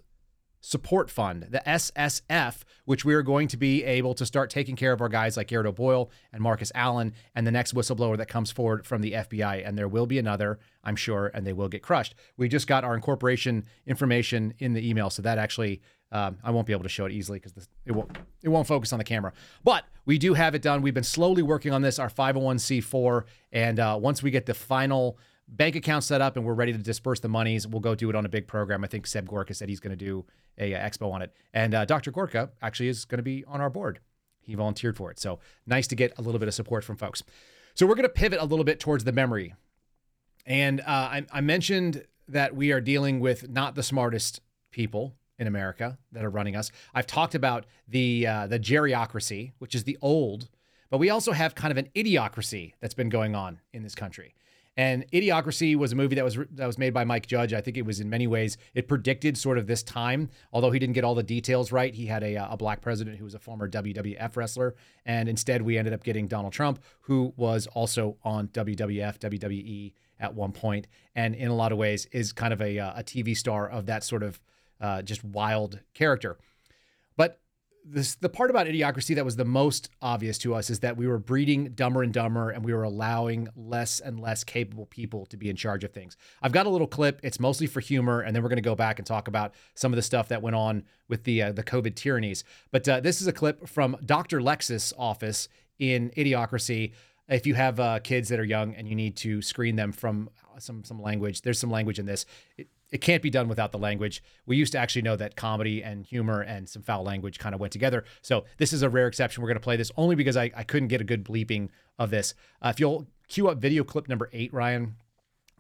Support Fund, the SSF, which we are going to be able to start taking care of our guys like Garrett O'Boyle and Marcus Allen and the next whistleblower that comes forward from the FBI. And there will be another, I'm sure, and they will get crushed. We just got our incorporation information in the email, so that actually um, I won't be able to show it easily because it won't it won't focus on the camera. But we do have it done. We've been slowly working on this, our 501c4, and uh, once we get the final bank account set up and we're ready to disperse the monies, we'll go do it on a big program. I think Seb Gorka said he's going to do a, a, uh, expo on it, and uh, Dr. Gorka actually is going to be on our board. He volunteered for it, so nice to get a little bit of support from folks. So we're going to pivot a little bit towards the memory, and uh, I, I mentioned that we are dealing with not the smartest people in America that are running us. I've talked about the uh, the geriocracy, which is the old, but we also have kind of an idiocracy that's been going on in this country. And Idiocracy was a movie that was that was made by Mike Judge. I think it was in many ways it predicted sort of this time, although he didn't get all the details right. He had a, a black president who was a former WWF wrestler, and instead we ended up getting Donald Trump, who was also on WWF, WWE at one point, and in a lot of ways is kind of a, a TV star of that sort of uh, just wild character. But this the part about idiocracy that was the most obvious to us is that we were breeding dumber and dumber and we were allowing less and less capable people to be in charge of things. I've got a little clip. It's mostly for humor, and then we're going to go back and talk about some of the stuff that went on with the uh, the COVID tyrannies. But uh, this is a clip from Dr. Lex's office in Idiocracy. If you have uh, kids that are young and you need to screen them from some some language, there's some language in this. It, it can't be done without the language. We used to actually know that comedy and humor and some foul language kind of went together. So this is a rare exception. We're going to play this only because I, I couldn't get a good bleeping of this. Uh, if you'll cue up video clip number eight, Ryan,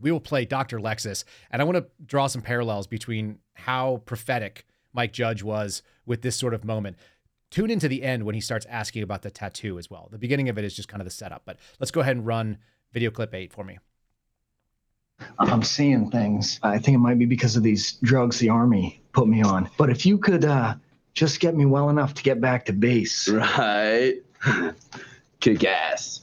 we will play Dr. Lexus. And I want to draw some parallels between how prophetic Mike Judge was with this sort of moment. Tune into the end when he starts asking about the tattoo as well. The beginning of it is just kind of the setup. But let's go ahead and run video clip eight for me. I'm seeing things. I think it might be because of these drugs the army put me on. But if you could uh, just get me well enough to get back to base. Right. Kick ass.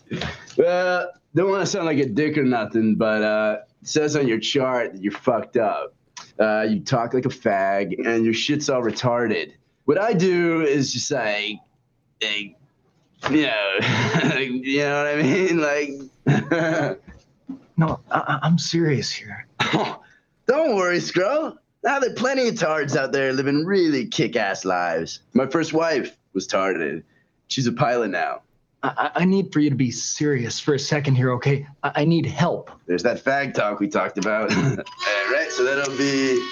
Well, don't want to sound like a dick or nothing, but uh, it says on your chart that you're fucked up. Uh, you talk like a fag, and your shit's all retarded. what I do is just like, like you know, you know what I mean? Like, no, I, I'm serious here. don't worry, Scro. Now there are plenty of tards out there living really kick-ass lives. My first wife was tarded. She's a pilot now. I, I need for you to be serious for a second here, okay? I, I need help. There's that fag talk we talked about. All right, so that'll be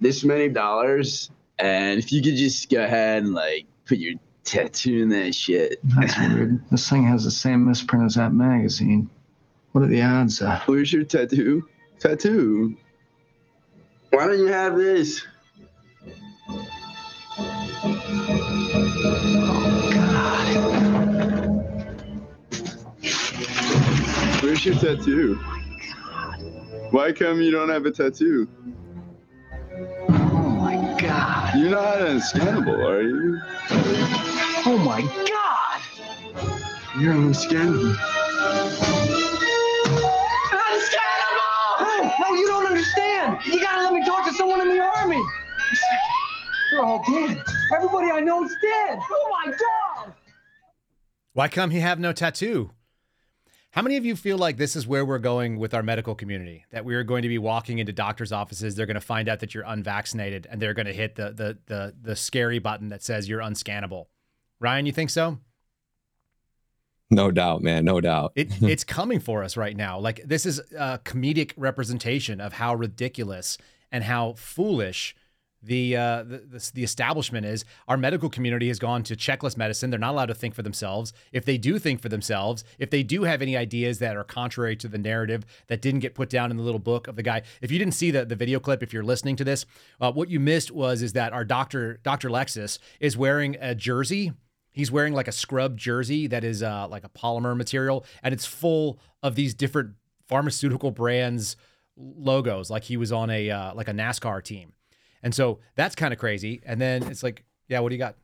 this many dollars. And if you could just go ahead and like put your tattoo in that shit. That's weird. This thing has the same misprint as that magazine. What are the odds? Uh... Where's your tattoo? Tattoo? Why don't you have this? Where's your tattoo? Why come you don't have a tattoo? Oh my god. You're not unscannable, are you? Oh my god! You're unscannable. No, you don't understand. You gotta let me talk to someone in the army. They're all dead. Everybody I know is dead. Oh my god! Why come he have no tattoo? How many of you feel like this is where we're going with our medical community? That we are going to be walking into doctors' offices, they're going to find out that you're unvaccinated, and they're going to hit the the the the scary button that says you're unscannable. Ryan, you think so? No doubt, man. No doubt. It, it's coming for us right now. Like this is a comedic representation of how ridiculous and how foolish the, uh, the, the establishment is. Our medical community has gone to checklist medicine. They're not allowed to think for themselves. If they do think for themselves, if they do have any ideas that are contrary to the narrative that didn't get put down in the little book of the guy, if you didn't see the, the video clip, if you're listening to this, uh, what you missed was is that our doctor Dr. Lexus is wearing a jersey. He's wearing like a scrub jersey that is uh, like a polymer material, and it's full of these different pharmaceutical brands logos, like he was on a uh, like a NASCAR team. And so that's kind of crazy. And then it's like, yeah, what do you got?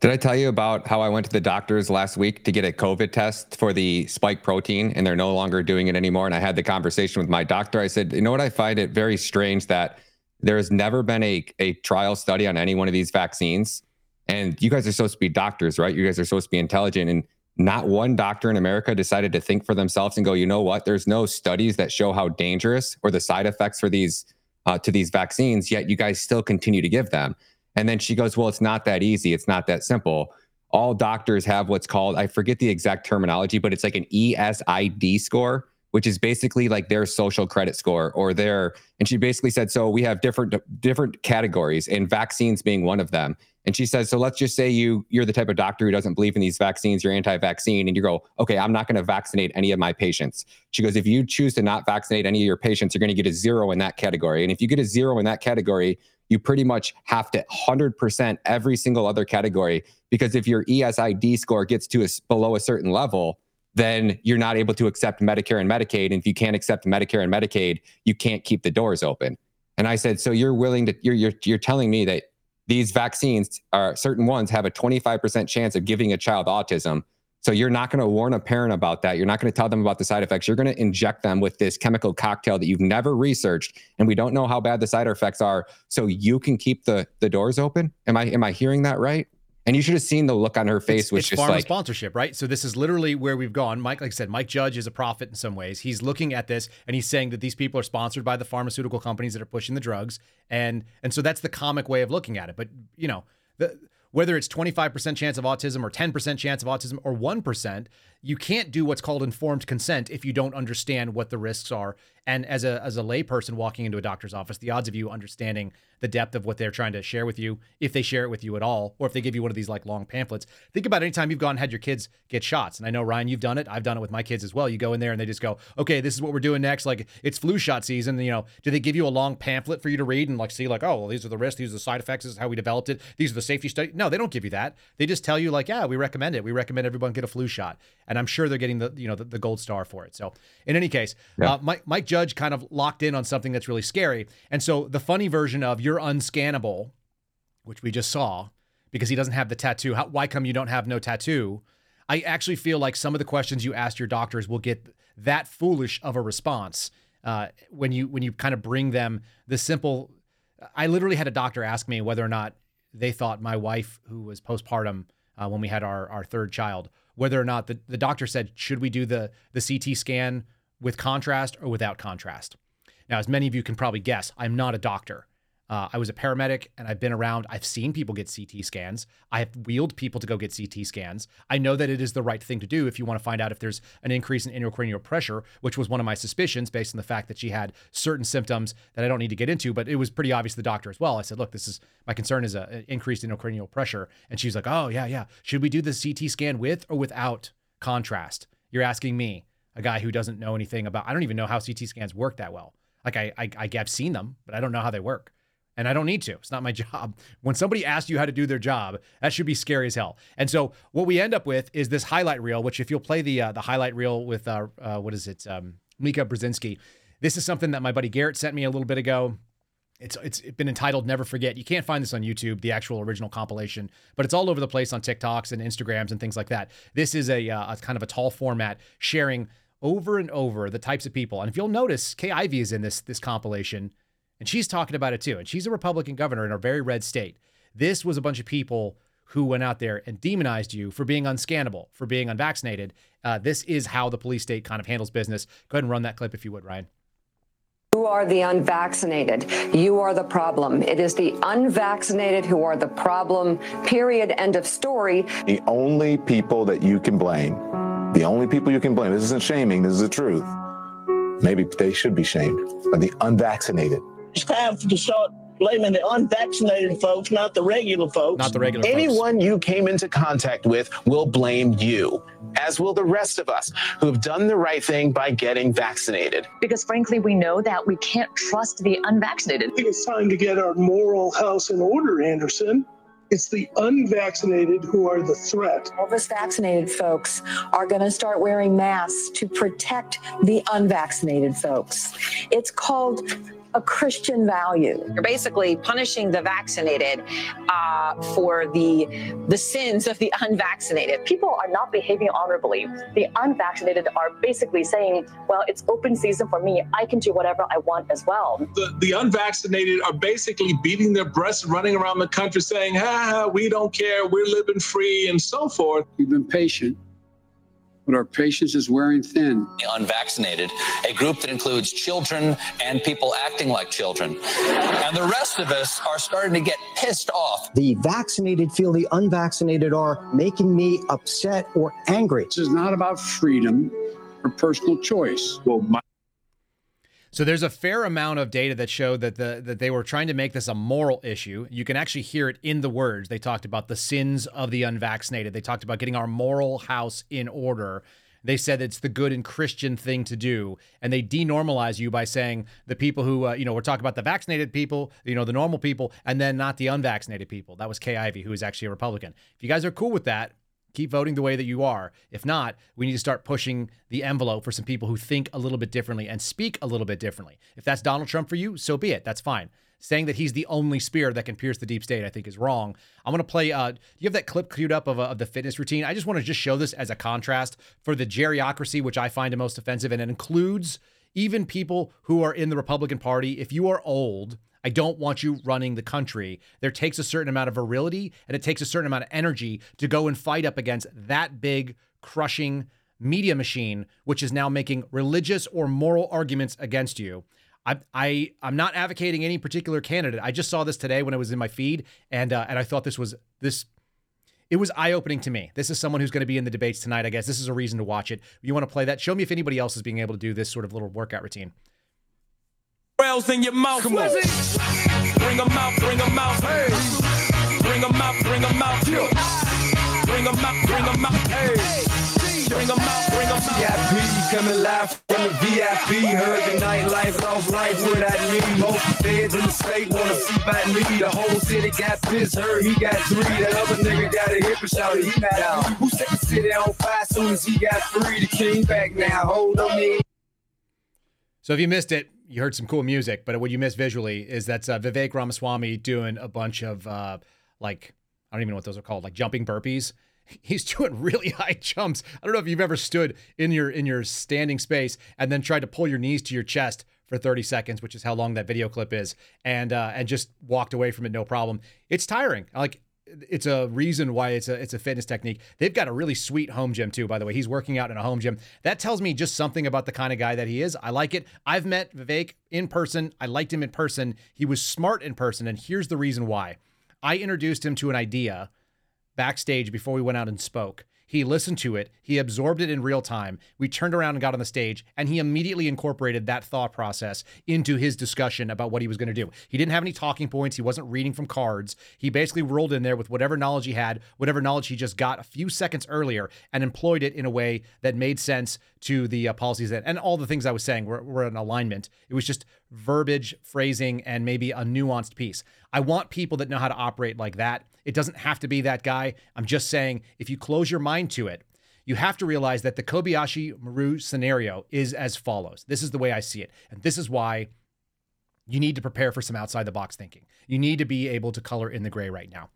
Did I tell you about how I went to the doctors last week to get a COVID test for the spike protein and they're no longer doing it anymore? And I had the conversation with my doctor. I said, you know what? I find it very strange that there has never been a, a trial study on any one of these vaccines. And you guys are supposed to be doctors, right? You guys are supposed to be intelligent. And not one doctor in America decided to think for themselves and go, you know what? There's no studies that show how dangerous or the side effects for these uh, to these vaccines, yet you guys still continue to give them. And then she goes, Well, it's not that easy. It's not that simple. All doctors have what's called, I forget the exact terminology, but it's like an ESID score, which is basically like their social credit score or their, and she basically said, So we have different, different categories and vaccines being one of them. And she says, so let's just say you you're the type of doctor who doesn't believe in these vaccines, you're anti-vaccine, and you go, okay, I'm not going to vaccinate any of my patients. She goes, if you choose to not vaccinate any of your patients, you're going to get a zero in that category. And if you get a zero in that category, you pretty much have to 100% every single other category because if your ESID score gets to a, below a certain level, then you're not able to accept Medicare and Medicaid. And if you can't accept Medicare and Medicaid, you can't keep the doors open. And I said, so you're willing to you're you're you're telling me that these vaccines are certain ones have a 25% chance of giving a child autism. So you're not going to warn a parent about that. You're not going to tell them about the side effects. You're going to inject them with this chemical cocktail that you've never researched and we don't know how bad the side effects are so you can keep the the doors open. Am I am I hearing that right? And you should have seen the look on her face, it's, which it's just pharma like sponsorship, right? So this is literally where we've gone. Mike, like I said, Mike Judge is a prophet in some ways. He's looking at this and he's saying that these people are sponsored by the pharmaceutical companies that are pushing the drugs, and and so that's the comic way of looking at it. But you know, the, whether it's 25% chance of autism or 10% chance of autism or 1%, you can't do what's called informed consent if you don't understand what the risks are. And as a as a layperson walking into a doctor's office, the odds of you understanding the depth of what they're trying to share with you, if they share it with you at all, or if they give you one of these like long pamphlets. Think about any time you've gone and had your kids get shots. And I know Ryan, you've done it. I've done it with my kids as well. You go in there and they just go, okay, this is what we're doing next. Like it's flu shot season. You know, do they give you a long pamphlet for you to read and like see like, oh, well, these are the risks, these are the side effects, this is how we developed it, these are the safety studies. No, they don't give you that. They just tell you like, yeah, we recommend it. We recommend everyone get a flu shot. And I'm sure they're getting the you know the, the gold star for it. So in any case, yeah. uh, Mike, Mike Judge kind of locked in on something that's really scary. And so the funny version of you're unscannable, which we just saw, because he doesn't have the tattoo. How, why come you don't have no tattoo? I actually feel like some of the questions you ask your doctors will get that foolish of a response uh, when you when you kind of bring them the simple. I literally had a doctor ask me whether or not they thought my wife, who was postpartum uh, when we had our, our third child, whether or not the, the doctor said, should we do the, the CT scan with contrast or without contrast? Now, as many of you can probably guess, I'm not a doctor. Uh, I was a paramedic and I've been around. I've seen people get CT scans. I have wheeled people to go get CT scans. I know that it is the right thing to do if you want to find out if there's an increase in intracranial pressure, which was one of my suspicions based on the fact that she had certain symptoms that I don't need to get into, but it was pretty obvious to the doctor as well. I said, look, this is my concern is an increased intracranial pressure. And she's like, oh, yeah, yeah. Should we do the CT scan with or without contrast? You're asking me, a guy who doesn't know anything about, I don't even know how CT scans work that well. Like I, I, I have seen them, but I don't know how they work and I don't need to. It's not my job. When somebody asks you how to do their job, that should be scary as hell. And so what we end up with is this highlight reel, which if you'll play the uh, the highlight reel with uh, uh, what is it, um, Mika Brzezinski, this is something that my buddy Garrett sent me a little bit ago. It's it's been entitled "Never Forget." You can't find this on YouTube, the actual original compilation, but it's all over the place on TikToks and Instagrams and things like that. This is a, uh, a kind of a tall format sharing over and over the types of people. And if you'll notice, Kay Ivey is in this this compilation and she's talking about it too. And she's a Republican governor in a very red state. This was a bunch of people who went out there and demonized you for being unscannable, for being unvaccinated. Uh, this is how the police state kind of handles business. Go ahead and run that clip if you would, Ryan. You are the unvaccinated. You are the problem. It is the unvaccinated who are the problem. Period. End of story. The only people that you can blame, the only people you can blame, this isn't shaming, this is the truth. Maybe they should be shamed, are the unvaccinated. It's time to start blaming the unvaccinated folks, not the regular folks. Not the regular folks. Anyone folks. you came into contact with will blame you, as will the rest of us who have done the right thing by getting vaccinated. Because frankly, we know that we can't trust the unvaccinated. I think it's time to get our moral house in order, Anderson. It's the unvaccinated who are the threat. All those vaccinated folks are going to start wearing masks to protect the unvaccinated folks. It's called a Christian value. You're basically punishing the vaccinated uh, for the the sins of the unvaccinated. People are not behaving honorably. The unvaccinated are basically saying, "Well, it's open season for me. I can do whatever I want as well." The, the unvaccinated are basically beating their breasts, running around the country saying, "Ha, we don't care. We're living free," and so forth. We've been patient but our patience is wearing thin. The unvaccinated, a group that includes children and people acting like children. And the rest of us are starting to get pissed off. The vaccinated feel the unvaccinated are making me upset or angry. This is not about freedom or personal choice. Well, my- so there's a fair amount of data that showed that the that they were trying to make this a moral issue. You can actually hear it in the words. They talked about the sins of the unvaccinated. They talked about getting our moral house in order. They said it's the good and Christian thing to do, and they denormalize you by saying the people who, uh, you know, we're talking about the vaccinated people, you know, the normal people, and then not the unvaccinated people. That was Kay Ivey, who is actually a Republican. If you guys are cool with that, keep voting the way that you are. If not, we need to start pushing the envelope for some people who think a little bit differently and speak a little bit differently. If that's Donald Trump for you, so be it. That's fine. Saying that he's the only spear that can pierce the deep state, I think, is wrong. I'm to play. Uh, do you have that clip queued up of, uh, of the fitness routine? I just want to just show this as a contrast for the geriocracy, which I find the most offensive, and it includes even people who are in the Republican Party. If you are old, I don't want you running the country. There takes a certain amount of virility and it takes a certain amount of energy to go and fight up against that big, crushing media machine, which is now making religious or moral arguments against you. I, I I'm not advocating any particular candidate. I just saw this today when it was in my feed, and uh, and I thought this was this. It was eye opening to me. This is someone who's going to be in the debates tonight. I guess this is a reason to watch it. You want to play that? Show me if anybody else is being able to do this sort of little workout routine rails in your mouth. Come on. Bring them out, bring them out. Hey. Bring them out, bring them out. Bring them out, bring them out. Hey. Bring them out, bring them out. VIP coming live from the VIP. Heard the nightlife, lost life without me. Most feds in the state wanna see by me. The whole city got pissed, heard he got three. That other nigga got a hip and shouted he not out. Who set the city on fire soon as he got free? The king back now, hold on me. So if you missed it, you heard some cool music, but what you missed visually is that's uh, Vivek Ramaswamy doing a bunch of uh, like I don't even know what those are called, like jumping burpees. he's doing really high jumps. I don't know if you've ever stood in your in your standing space and then tried to pull your knees to your chest for 30 seconds, which is how long that video clip is, and uh, and just walked away from it no problem. It's tiring. Like it's a reason why it's a it's a fitness technique. They've got a really sweet home gym too, by the way. He's working out in a home gym. That tells me just something about the kind of guy that he is. I like it. I've met Vivek in person. I liked him in person. He was smart in person, and here's the reason why. I introduced him to an idea backstage before we went out and spoke. He listened to it, he absorbed it in real time. We turned around and got on the stage, and he immediately incorporated that thought process into his discussion about what he was going to do. He didn't have any talking points, he wasn't reading from cards. He basically rolled in there with whatever knowledge he had, whatever knowledge he just got a few seconds earlier, and employed it in a way that made sense to the uh, policies that, and all the things I was saying were, were in alignment. It was just verbiage, phrasing, and maybe a nuanced piece. I want people that know how to operate like that. It doesn't have to be that guy. I'm just saying, if you close your mind to it, you have to realize that the Kobayashi Maru scenario is as follows. This is the way I see it. And this is why you need to prepare for some outside the box thinking. You need to be able to color in the gray right now.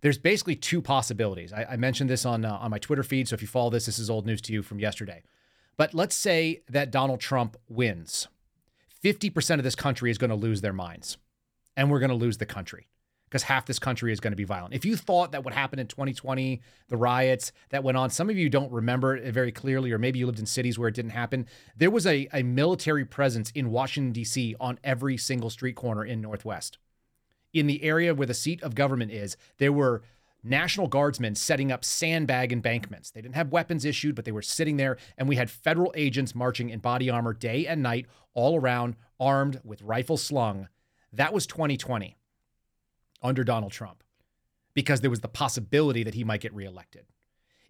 There's basically two possibilities. I, I mentioned this on uh, on my Twitter feed, so if you follow this, this is old news to you from yesterday. But let's say that Donald Trump wins. 50% of this country is going to lose their minds, and we're going to lose the country because half this country is going to be violent. If you thought that what happened in 2020, the riots that went on, some of you don't remember it very clearly, or maybe you lived in cities where it didn't happen. There was a, a military presence in Washington, D.C. on every single street corner in Northwest. In the area where the seat of government is, there were National Guardsmen setting up sandbag embankments. They didn't have weapons issued, but they were sitting there, and we had federal agents marching in body armor day and night all around, armed with rifles slung. That was 2020 under Donald Trump because there was the possibility that he might get reelected.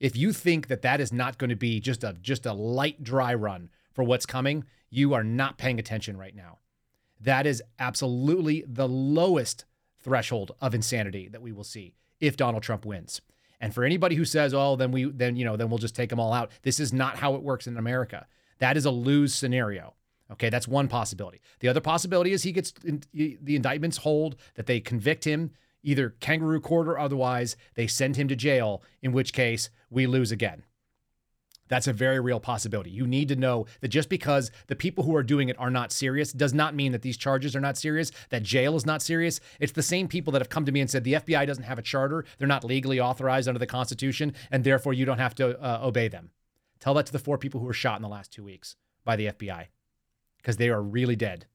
If you think that that is not going to be just a just a light dry run for what's coming, you are not paying attention right now. That is absolutely the lowest threshold of insanity that we will see if Donald Trump wins. And for anybody who says, "Oh, then we then you know, then we'll just take them all out." This is not how it works in America. That is a lose scenario. Okay, that's one possibility. The other possibility is he gets the indictments hold that they convict him either kangaroo court or otherwise, they send him to jail, in which case we lose again. That's a very real possibility. You need to know that just because the people who are doing it are not serious does not mean that these charges are not serious, that jail is not serious. It's the same people that have come to me and said the FBI doesn't have a charter, they're not legally authorized under the Constitution, and therefore you don't have to uh, obey them. Tell that to the four people who were shot in the last two weeks by the FBI because they are really dead.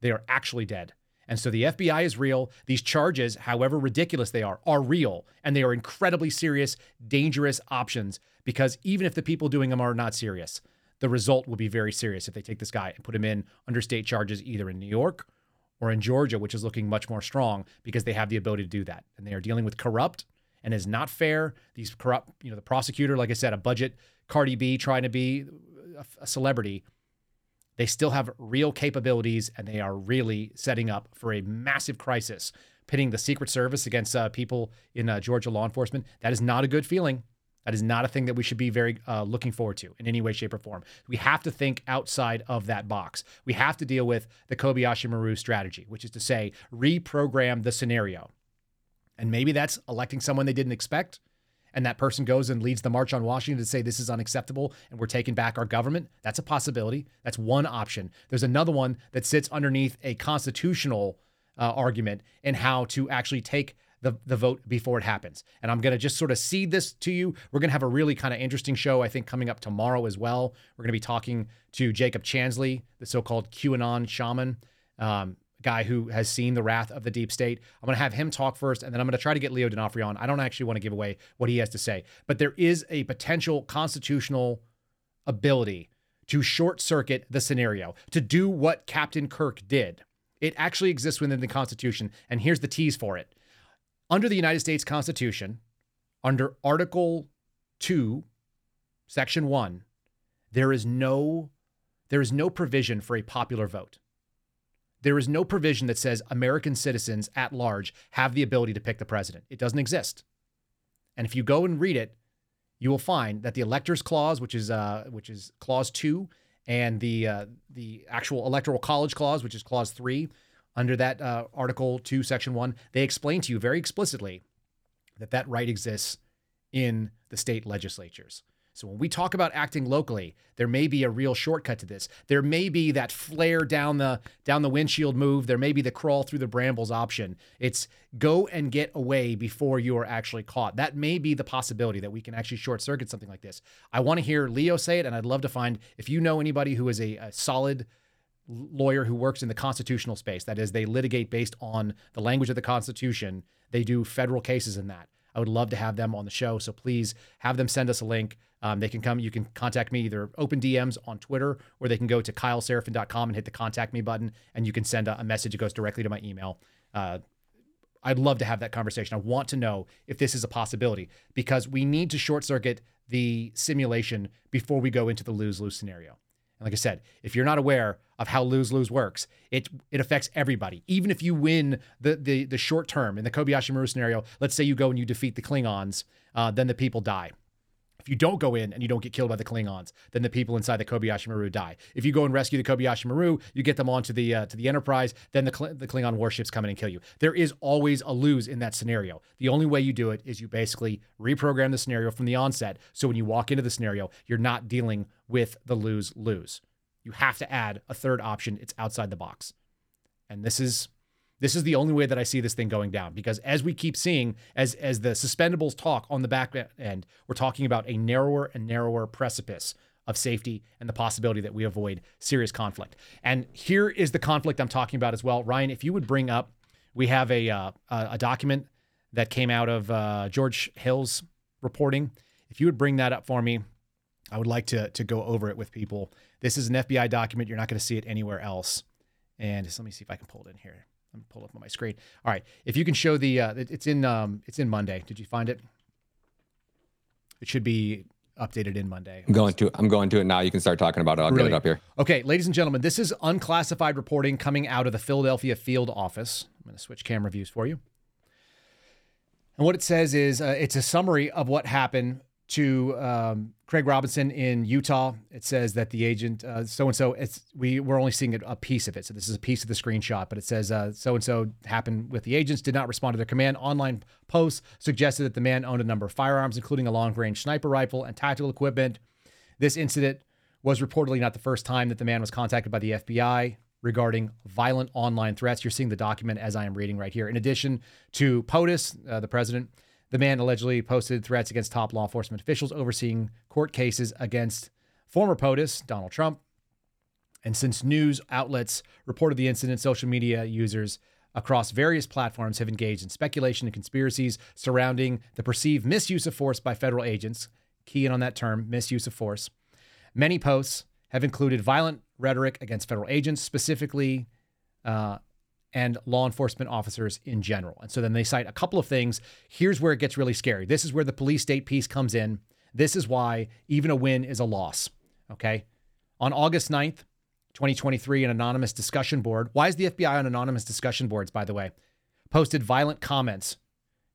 They are actually dead. And so the FBI is real. These charges, however ridiculous they are, are real. And they are incredibly serious, dangerous options because even if the people doing them are not serious, the result will be very serious if they take this guy and put him in under state charges either in New York or in Georgia, which is looking much more strong because they have the ability to do that. And they are dealing with corrupt and is not fair. These corrupt, you know, the prosecutor, like I said, a budget Cardi B trying to be a celebrity they still have real capabilities and they are really setting up for a massive crisis, pitting the Secret Service against uh, people in uh, Georgia law enforcement. That is not a good feeling. That is not a thing that we should be very uh, looking forward to in any way, shape, or form. We have to think outside of that box. We have to deal with the Kobayashi Maru strategy, which is to say, reprogram the scenario. And maybe that's electing someone they didn't expect and that person goes and leads the march on Washington to say this is unacceptable and we're taking back our government, that's a possibility. That's one option. There's another one that sits underneath a constitutional uh, argument in how to actually take the, the vote before it happens. And I'm going to just sort of seed this to you. We're going to have a really kind of interesting show, I think, coming up tomorrow as well. We're going to be talking to Jacob Chansley, the so called QAnon shaman. Um, guy who has seen the wrath of the deep state. I'm going to have him talk first, and then I'm going to try to get Leo D'Onofrio on. I don't actually want to give away what he has to say, but there is a potential constitutional ability to short circuit the scenario, to do what Captain Kirk did. It actually exists within the Constitution, and here's the tease for it. Under the United States Constitution, under Article 2, Section 1, there is no there is no provision for a popular vote. There is no provision that says American citizens at large have the ability to pick the president. It doesn't exist. And if you go and read it, you will find that the electors clause, which is uh, which is clause two, and the uh, the actual electoral college clause, which is clause three, under that uh, article two, section one, they explain to you very explicitly that that right exists in the state legislatures. So when we talk about acting locally, there may be a real shortcut to this. There may be that flare down the down the windshield move. There may be the crawl through the brambles option. It's go and get away before you are actually caught. That may be the possibility that we can actually short circuit something like this. I want to hear Leo say it, and I'd love to find if you know anybody who is a, a solid lawyer who works in the constitutional space. That is, they litigate based on the language of the Constitution. They do federal cases in that. I would love to have them on the show. So please have them send us a link. Um, they can come, you can contact me either open DMs on Twitter or they can go to kyleseraphin.com and hit the contact me button and you can send a, a message. It goes directly to my email. Uh, I'd love to have that conversation. I want to know if this is a possibility because we need to short circuit the simulation before we go into the lose lose scenario. And like I said, if you're not aware of how lose lose works, it it affects everybody. Even if you win the the the short term in the Kobayashi Maru scenario, let's say you go and you defeat the Klingons, uh, then the people die. If you don't go in and you don't get killed by the Klingons, then the people inside the Kobayashi Maru die. If you go and rescue the Kobayashi Maru, you get them onto the uh, to the Enterprise, then the Kl- the Klingon warships come in and kill you. There is always a lose in that scenario. The only way you do it is you basically reprogram the scenario from the onset. So when you walk into the scenario, you're not dealing with the lose lose. You have to add a third option. It's outside the box, and this is this is the only way that I see this thing going down because as we keep seeing, as as the suspendables talk on the back end, we're talking about a narrower and narrower precipice of safety and the possibility that we avoid serious conflict. And here is the conflict I'm talking about as well, Ryan. If you would bring up, we have a uh, a document that came out of uh, George Hill's reporting. If you would bring that up for me, I would like to to go over it with people. This is an FBI document. You're not going to see it anywhere else. And just let me see if I can pull it in here. Let me pull up on my screen. All right, if you can show the, uh, it's in, um, it's in Monday. Did you find it? It should be updated in Monday. I'm going to, I'm going to it now. You can start talking about it. I'll get it up here. Okay, ladies and gentlemen, this is unclassified reporting coming out of the Philadelphia field office. I'm going to switch camera views for you. And what it says is uh, it's a summary of what happened to um, Craig Robertson in Utah. It says that the agent so and so. We we're only seeing a piece of it, so this is a piece of the screenshot. But it says so and so happened with the agents. Did not respond to their command. Online posts suggested that the man owned a number of firearms, including a long range sniper rifle and tactical equipment. This incident was reportedly not the first time that the man was contacted by the FBI regarding violent online threats. You're seeing the document as I am reading right here. In addition to POTUS, uh, the president the man allegedly posted threats against top law enforcement officials overseeing court cases against former POTUS, Donald Trump. And since news outlets reported the incident, social media users across various platforms have engaged in speculation and conspiracies surrounding the perceived misuse of force by federal agents. Key in on that term, misuse of force. Many posts have included violent rhetoric against federal agents, specifically uh, and law enforcement officers in general. And so then they cite a couple of things. Here's where it gets really scary. This is where the police state piece comes in. This is why even a win is a loss. Okay. On August 9th, 2023, an anonymous discussion board. Why is the FBI on anonymous discussion boards, by the way? Posted violent comments.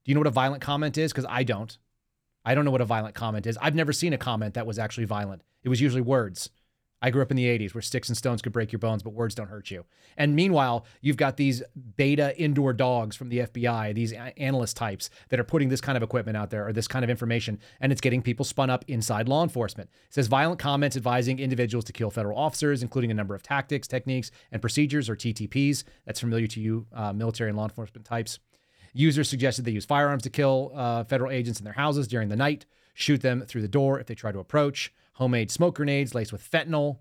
Do you know what a violent comment is? Because I don't. I don't know what a violent comment is. I've never seen a comment that was actually violent. It was usually words. I grew up in the 80s where sticks and stones could break your bones, but words don't hurt you. And meanwhile, you've got these beta indoor dogs from the FBI, these analyst types that are putting this kind of equipment out there or this kind of information, and it's getting people spun up inside law enforcement. It says violent comments advising individuals to kill federal officers, including a number of tactics, techniques, and procedures or TTPs. That's familiar to you, uh, military and law enforcement types. Users suggested they use firearms to kill uh, federal agents in their houses during the night, shoot them through the door if they try to approach homemade smoke grenades laced with fentanyl,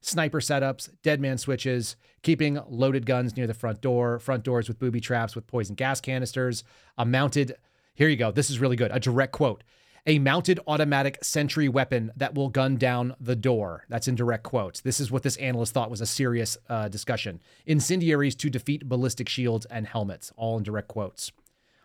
sniper setups, dead man switches, keeping loaded guns near the front door, front doors with booby traps with poison gas canisters, a mounted, here you go, this is really good, a direct quote. A mounted automatic sentry weapon that will gun down the door. That's in direct quotes. This is what this analyst thought was a serious uh, discussion. Incendiaries to defeat ballistic shields and helmets, all in direct quotes.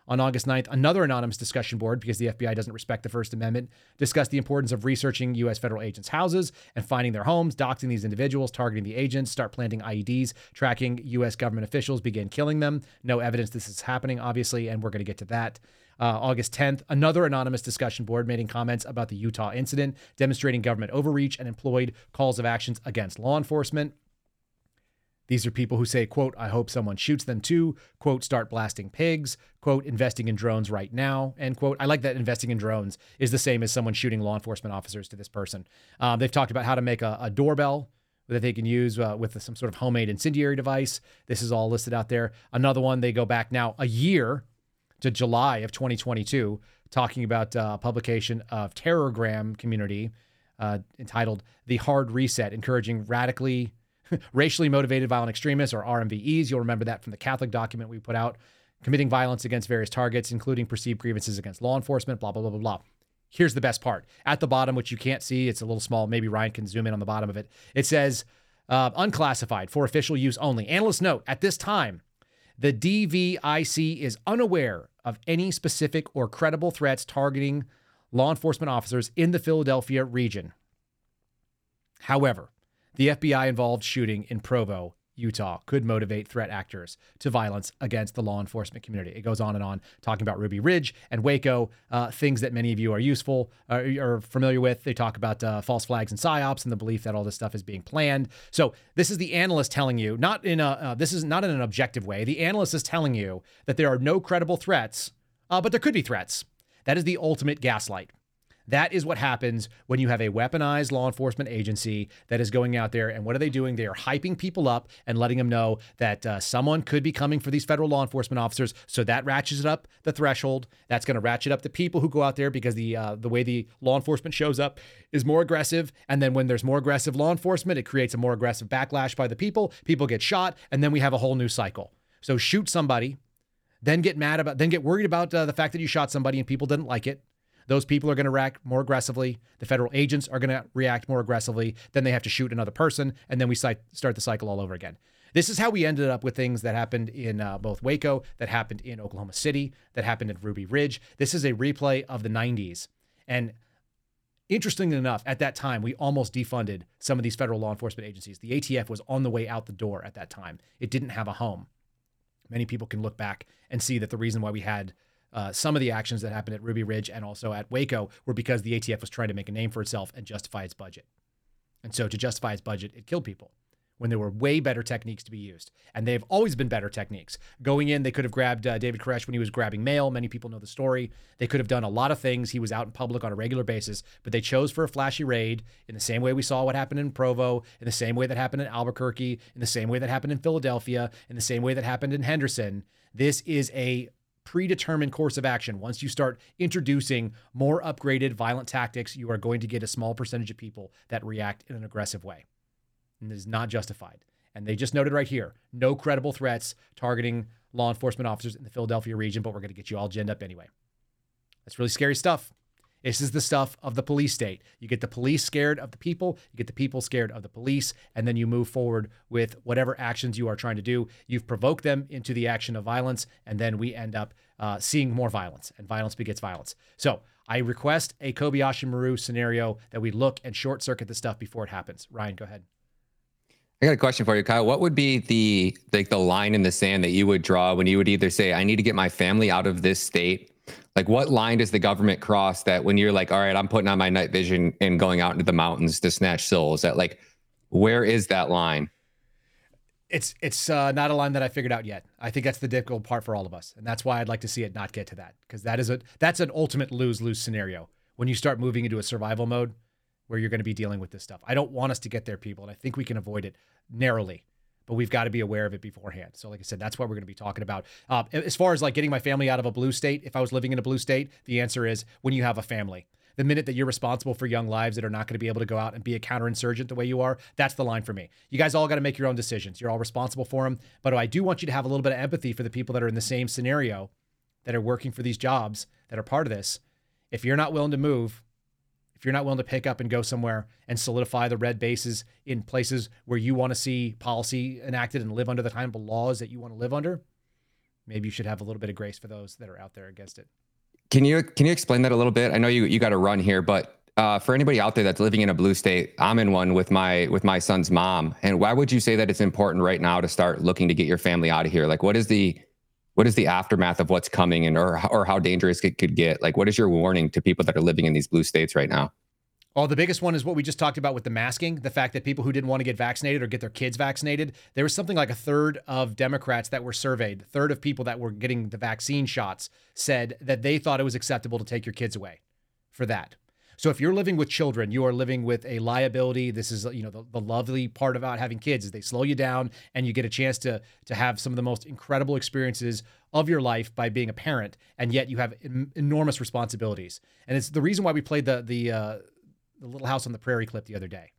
On August 9th, another anonymous discussion board, because the FBI doesn't respect the First Amendment, discussed the importance of researching U.S. federal agents' houses and finding their homes, doxing these individuals, targeting the agents, start planting IEDs, tracking U.S. government officials, begin killing them. No evidence this is happening, obviously, and we're going to get to that. Uh, August 10th, another anonymous discussion board making comments about the Utah incident, demonstrating government overreach and employed calls of actions against law enforcement. These are people who say, quote, I hope someone shoots them too, quote, start blasting pigs, quote, investing in drones right now, end quote. I like that investing in drones is the same as someone shooting law enforcement officers to this person. Um, they've talked about how to make a, a doorbell that they can use uh, with some sort of homemade incendiary device. This is all listed out there. Another one, they go back now a year to July of 2022, talking about uh, publication of Terrorgram community uh, entitled The Hard Reset, encouraging radically racially motivated violent extremists or RMVEs. You'll remember that from the Catholic document we put out, committing violence against various targets, including perceived grievances against law enforcement, blah, blah, blah, blah, blah. Here's the best part. At the bottom, which you can't see, it's a little small. Maybe Ryan can zoom in on the bottom of it. It says uh, unclassified for official use only. Analysts note at this time, the DVIC is unaware of any specific or credible threats targeting law enforcement officers in the Philadelphia region. However, the FBI involved shooting in Provo, Utah could motivate threat actors to violence against the law enforcement community. It goes on and on, talking about Ruby Ridge and Waco, uh, things that many of you are useful uh, are familiar with. They talk about uh, false flags and psyops and the belief that all this stuff is being planned. So this is the analyst telling you, not in a uh, this is not in an objective way. The analyst is telling you that there are no credible threats, uh, but there could be threats. That is the ultimate gaslight. That is what happens when you have a weaponized law enforcement agency that is going out there. And what are they doing? They are hyping people up and letting them know that uh, someone could be coming for these federal law enforcement officers. So that ratchets up the threshold. That's going to ratchet up the people who go out there because the uh, the way the law enforcement shows up is more aggressive. And then when there's more aggressive law enforcement, it creates a more aggressive backlash by the people. People get shot, and then we have a whole new cycle. So shoot somebody, then get mad about, then get worried about uh, the fact that you shot somebody and people didn't like it those people are going to react more aggressively. The federal agents are going to react more aggressively. Then they have to shoot another person, and then we start the cycle all over again. This is how we ended up with things that happened in uh, both Waco, that happened in Oklahoma City, that happened in Ruby Ridge. This is a replay of the 90s. And interestingly enough, at that time, we almost defunded some of these federal law enforcement agencies. The ATF was on the way out the door at that time, it didn't have a home. Many people can look back and see that the reason why we had uh, some of the actions that happened at Ruby Ridge and also at Waco were because the ATF was trying to make a name for itself and justify its budget. And so to justify its budget, it killed people when there were way better techniques to be used. And they've always been better techniques. Going in, they could have grabbed uh, David Koresh when he was grabbing mail. Many people know the story. They could have done a lot of things. He was out in public on a regular basis, but they chose for a flashy raid in the same way we saw what happened in Provo, in the same way that happened in Albuquerque, in the same way that happened in Philadelphia, in the same way that happened in Henderson. This is a predetermined course of action. Once you start introducing more upgraded violent tactics, you are going to get a small percentage of people that react in an aggressive way. And it is not justified. And they just noted right here no credible threats targeting law enforcement officers in the Philadelphia region, but we're going to get you all ginned up anyway. That's really scary stuff. This is the stuff of the police state. You get the police scared of the people, you get the people scared of the police, and then you move forward with whatever actions you are trying to do. You've provoked them into the action of violence, and then we end up uh, seeing more violence, and violence begets violence. So I request a Kobayashi Maru scenario that we look and short circuit the stuff before it happens. Ryan, go ahead. I got a question for you, Kyle. What would be the like the line in the sand that you would draw when you would either say, "I need to get my family out of this state," Like, what line does the government cross that when you're like, all right, I'm putting on my night vision and going out into the mountains to snatch souls? That like, where is that line? It's it's uh, not a line that I figured out yet. I think that's the difficult part for all of us, and that's why I'd like to see it not get to that because that is a that's an ultimate lose lose scenario when you start moving into a survival mode where you're going to be dealing with this stuff. I don't want us to get there, people, and I think we can avoid it narrowly but we've got to be aware of it beforehand. So, like I said, that's what we're going to be talking about. Uh, as far as like getting my family out of a blue state, if I was living in a blue state, the answer is when you have a family. The minute that you're responsible for young lives that are not going to be able to go out and be a counterinsurgent the way you are, that's the line for me. You guys all got to make your own decisions. You're all responsible for them. But I do want you to have a little bit of empathy for the people that are in the same scenario that are working for these jobs that are part of this. If you're not willing to move, if you're not willing to pick up and go somewhere and solidify the red bases in places where you want to see policy enacted and live under the kind of laws that you want to live under, maybe you should have a little bit of grace for those that are out there against it. Can you can you explain that a little bit? I know you you got to run here, but uh, for anybody out there that's living in a blue state, I'm in one with my with my son's mom. And why would you say that it's important right now to start looking to get your family out of here? Like, what is the what is the aftermath of what's coming and or or how dangerous it could get? Like, what is your warning to people that are living in these blue states right now? Oh, the biggest one is what we just talked about with the masking. The fact that people who didn't want to get vaccinated or get their kids vaccinated, there was something like a third of Democrats that were surveyed, a third of people that were getting the vaccine shots said that they thought it was acceptable to take your kids away for that. So if you're living with children, you are living with a liability. This is you know the, the lovely part about having kids is they slow you down and you get a chance to to have some of the most incredible experiences of your life by being a parent, and yet you have em- enormous responsibilities. And it's the reason why we played the the uh, the Little House on the Prairie clip the other day.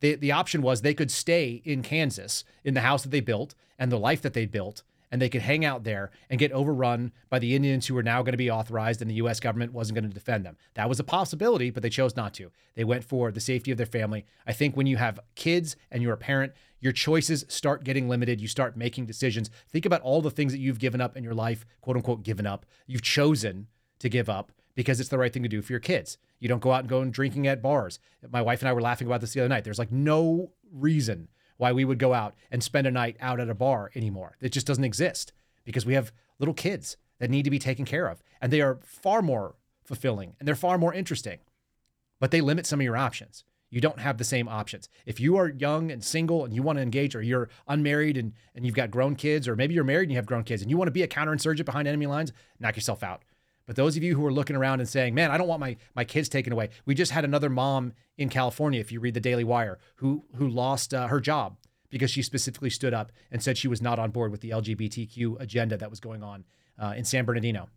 The, the option was they could stay in Kansas in the house that they built and the life that they built, and they could hang out there and get overrun by the Indians who were now going to be authorized and the U.S. government wasn't going to defend them. That was a possibility, but they chose not to. They went for the safety of their family. I think when you have kids and you're a parent, your choices start getting limited. You start making decisions. Think about all the things that you've given up in your life, quote unquote, given up, you've chosen to give up because it's the right thing to do for your kids. You don't go out and go and drinking at bars. My wife and I were laughing about this the other night. There's like no reason why we would go out and spend a night out at a bar anymore. It just doesn't exist because we have little kids that need to be taken care of and they are far more fulfilling and they're far more interesting. But they limit some of your options. You don't have the same options. If you are young and single and you want to engage, or you're unmarried and, and you've got grown kids, or maybe you're married and you have grown kids and you want to be a counterinsurgent behind enemy lines, knock yourself out. But those of you who are looking around and saying, "Man, I don't want my my kids taken away," we just had another mom in California. If you read the Daily Wire, who who lost uh, her job because she specifically stood up and said she was not on board with the LGBTQ agenda that was going on uh, in San Bernardino.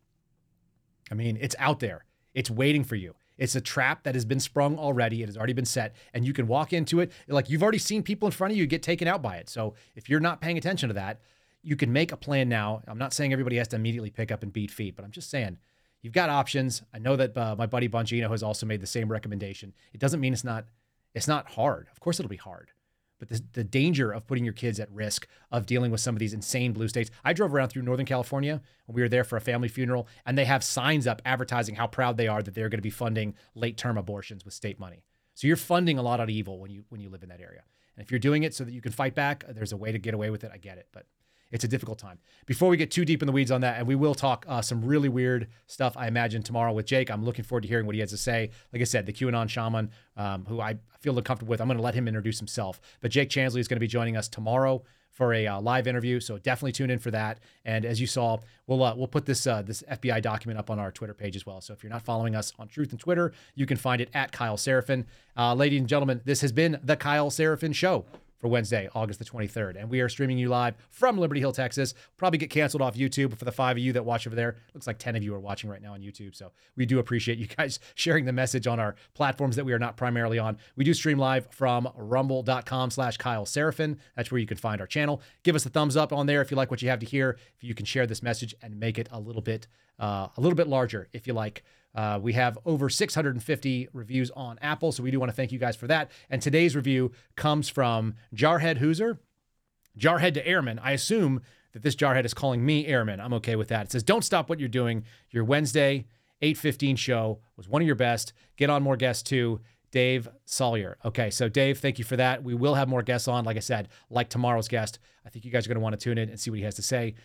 I mean, it's out there. It's waiting for you. It's a trap that has been sprung already. It has already been set, and you can walk into it like you've already seen people in front of you get taken out by it. So if you're not paying attention to that, you can make a plan now. I'm not saying everybody has to immediately pick up and beat feet, but I'm just saying you've got options. I know that uh, my buddy Bongino has also made the same recommendation. It doesn't mean it's not it's not hard. Of course, it'll be hard, but the, the danger of putting your kids at risk of dealing with some of these insane blue states. I drove around through Northern California when we were there for a family funeral, and they have signs up advertising how proud they are that they're going to be funding late term abortions with state money. So you're funding a lot of evil when you when you live in that area. And if you're doing it so that you can fight back, there's a way to get away with it. I get it, but it's a difficult time. Before we get too deep in the weeds on that, and we will talk uh, some really weird stuff, I imagine, tomorrow with Jake. I'm looking forward to hearing what he has to say. Like I said, the QAnon shaman, um, who I feel comfortable with, I'm going to let him introduce himself. But Jake Chansley is going to be joining us tomorrow for a uh, live interview, so definitely tune in for that. And as you saw, we'll uh, we'll put this uh, this FBI document up on our Twitter page as well. So if you're not following us on Truth and Twitter, you can find it at Kyle Seraphin. Uh, ladies and gentlemen, this has been the Kyle Seraphin Show for Wednesday, August the 23rd. And we are streaming you live from Liberty Hill, Texas. Probably get canceled off YouTube But for the five of you that watch over there. Looks like 10 of you are watching right now on YouTube. So we do appreciate you guys sharing the message on our platforms that we are not primarily on. We do stream live from rumble.com slash Kyle Seraphin. That's where you can find our channel. Give us a thumbs up on there if you like what you have to hear. If you can share this message and make it a little bit uh, a little bit larger if you like. Uh, we have over 650 reviews on Apple, so we do want to thank you guys for that. And today's review comes from Jarhead Hooser. Jarhead to Airman. I assume that this Jarhead is calling me Airman. I'm okay with that. It says, "Don't stop what you're doing. Your Wednesday 8:15 show was one of your best. Get on more guests too." Dave Sawyer. Okay, so Dave, thank you for that. We will have more guests on. Like I said, like tomorrow's guest, I think you guys are going to want to tune in and see what he has to say.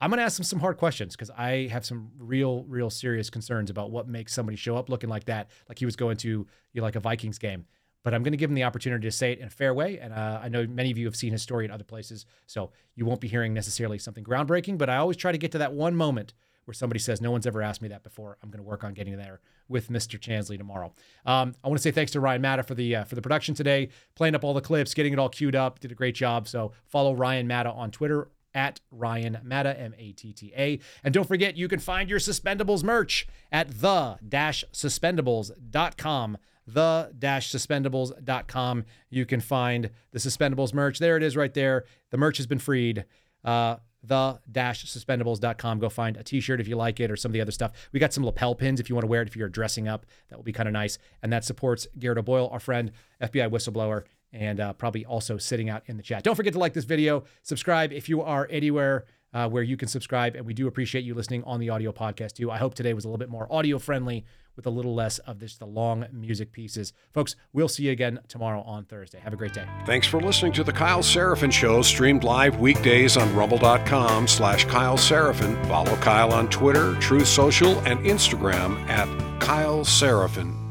I'm going to ask him some hard questions because I have some real, real serious concerns about what makes somebody show up looking like that, like he was going to you know, like a Vikings game. But I'm going to give him the opportunity to say it in a fair way. And uh, I know many of you have seen his story in other places, so you won't be hearing necessarily something groundbreaking. But I always try to get to that one moment where somebody says, "No one's ever asked me that before." I'm going to work on getting there with Mr. Chansley tomorrow. Um, I want to say thanks to Ryan Matta for the uh, for the production today, playing up all the clips, getting it all queued up. Did a great job. So follow Ryan Matta on Twitter at Ryan Matta, M A T T A. And don't forget, you can find your Suspendables merch at the suspendables.com. The suspendables.com. You can find the Suspendables merch. There it is right there. The merch has been freed. Uh, the suspendables.com. Go find a t shirt if you like it or some of the other stuff. We got some lapel pins if you want to wear it if you're dressing up. That will be kind of nice. And that supports Garrett O'Boyle, our friend, FBI whistleblower, and uh, probably also sitting out in the chat. Don't forget to like this video, subscribe if you are anywhere uh, where you can subscribe. And we do appreciate you listening on the audio podcast too. I hope today was a little bit more audio friendly with a little less of this, the long music pieces. Folks, we'll see you again tomorrow on Thursday. Have a great day. Thanks for listening to the Kyle Seraphin Show, streamed live weekdays on rumble.com slash Kyle Seraphin. Follow Kyle on Twitter, Truth Social, and Instagram at Kyle Seraphin.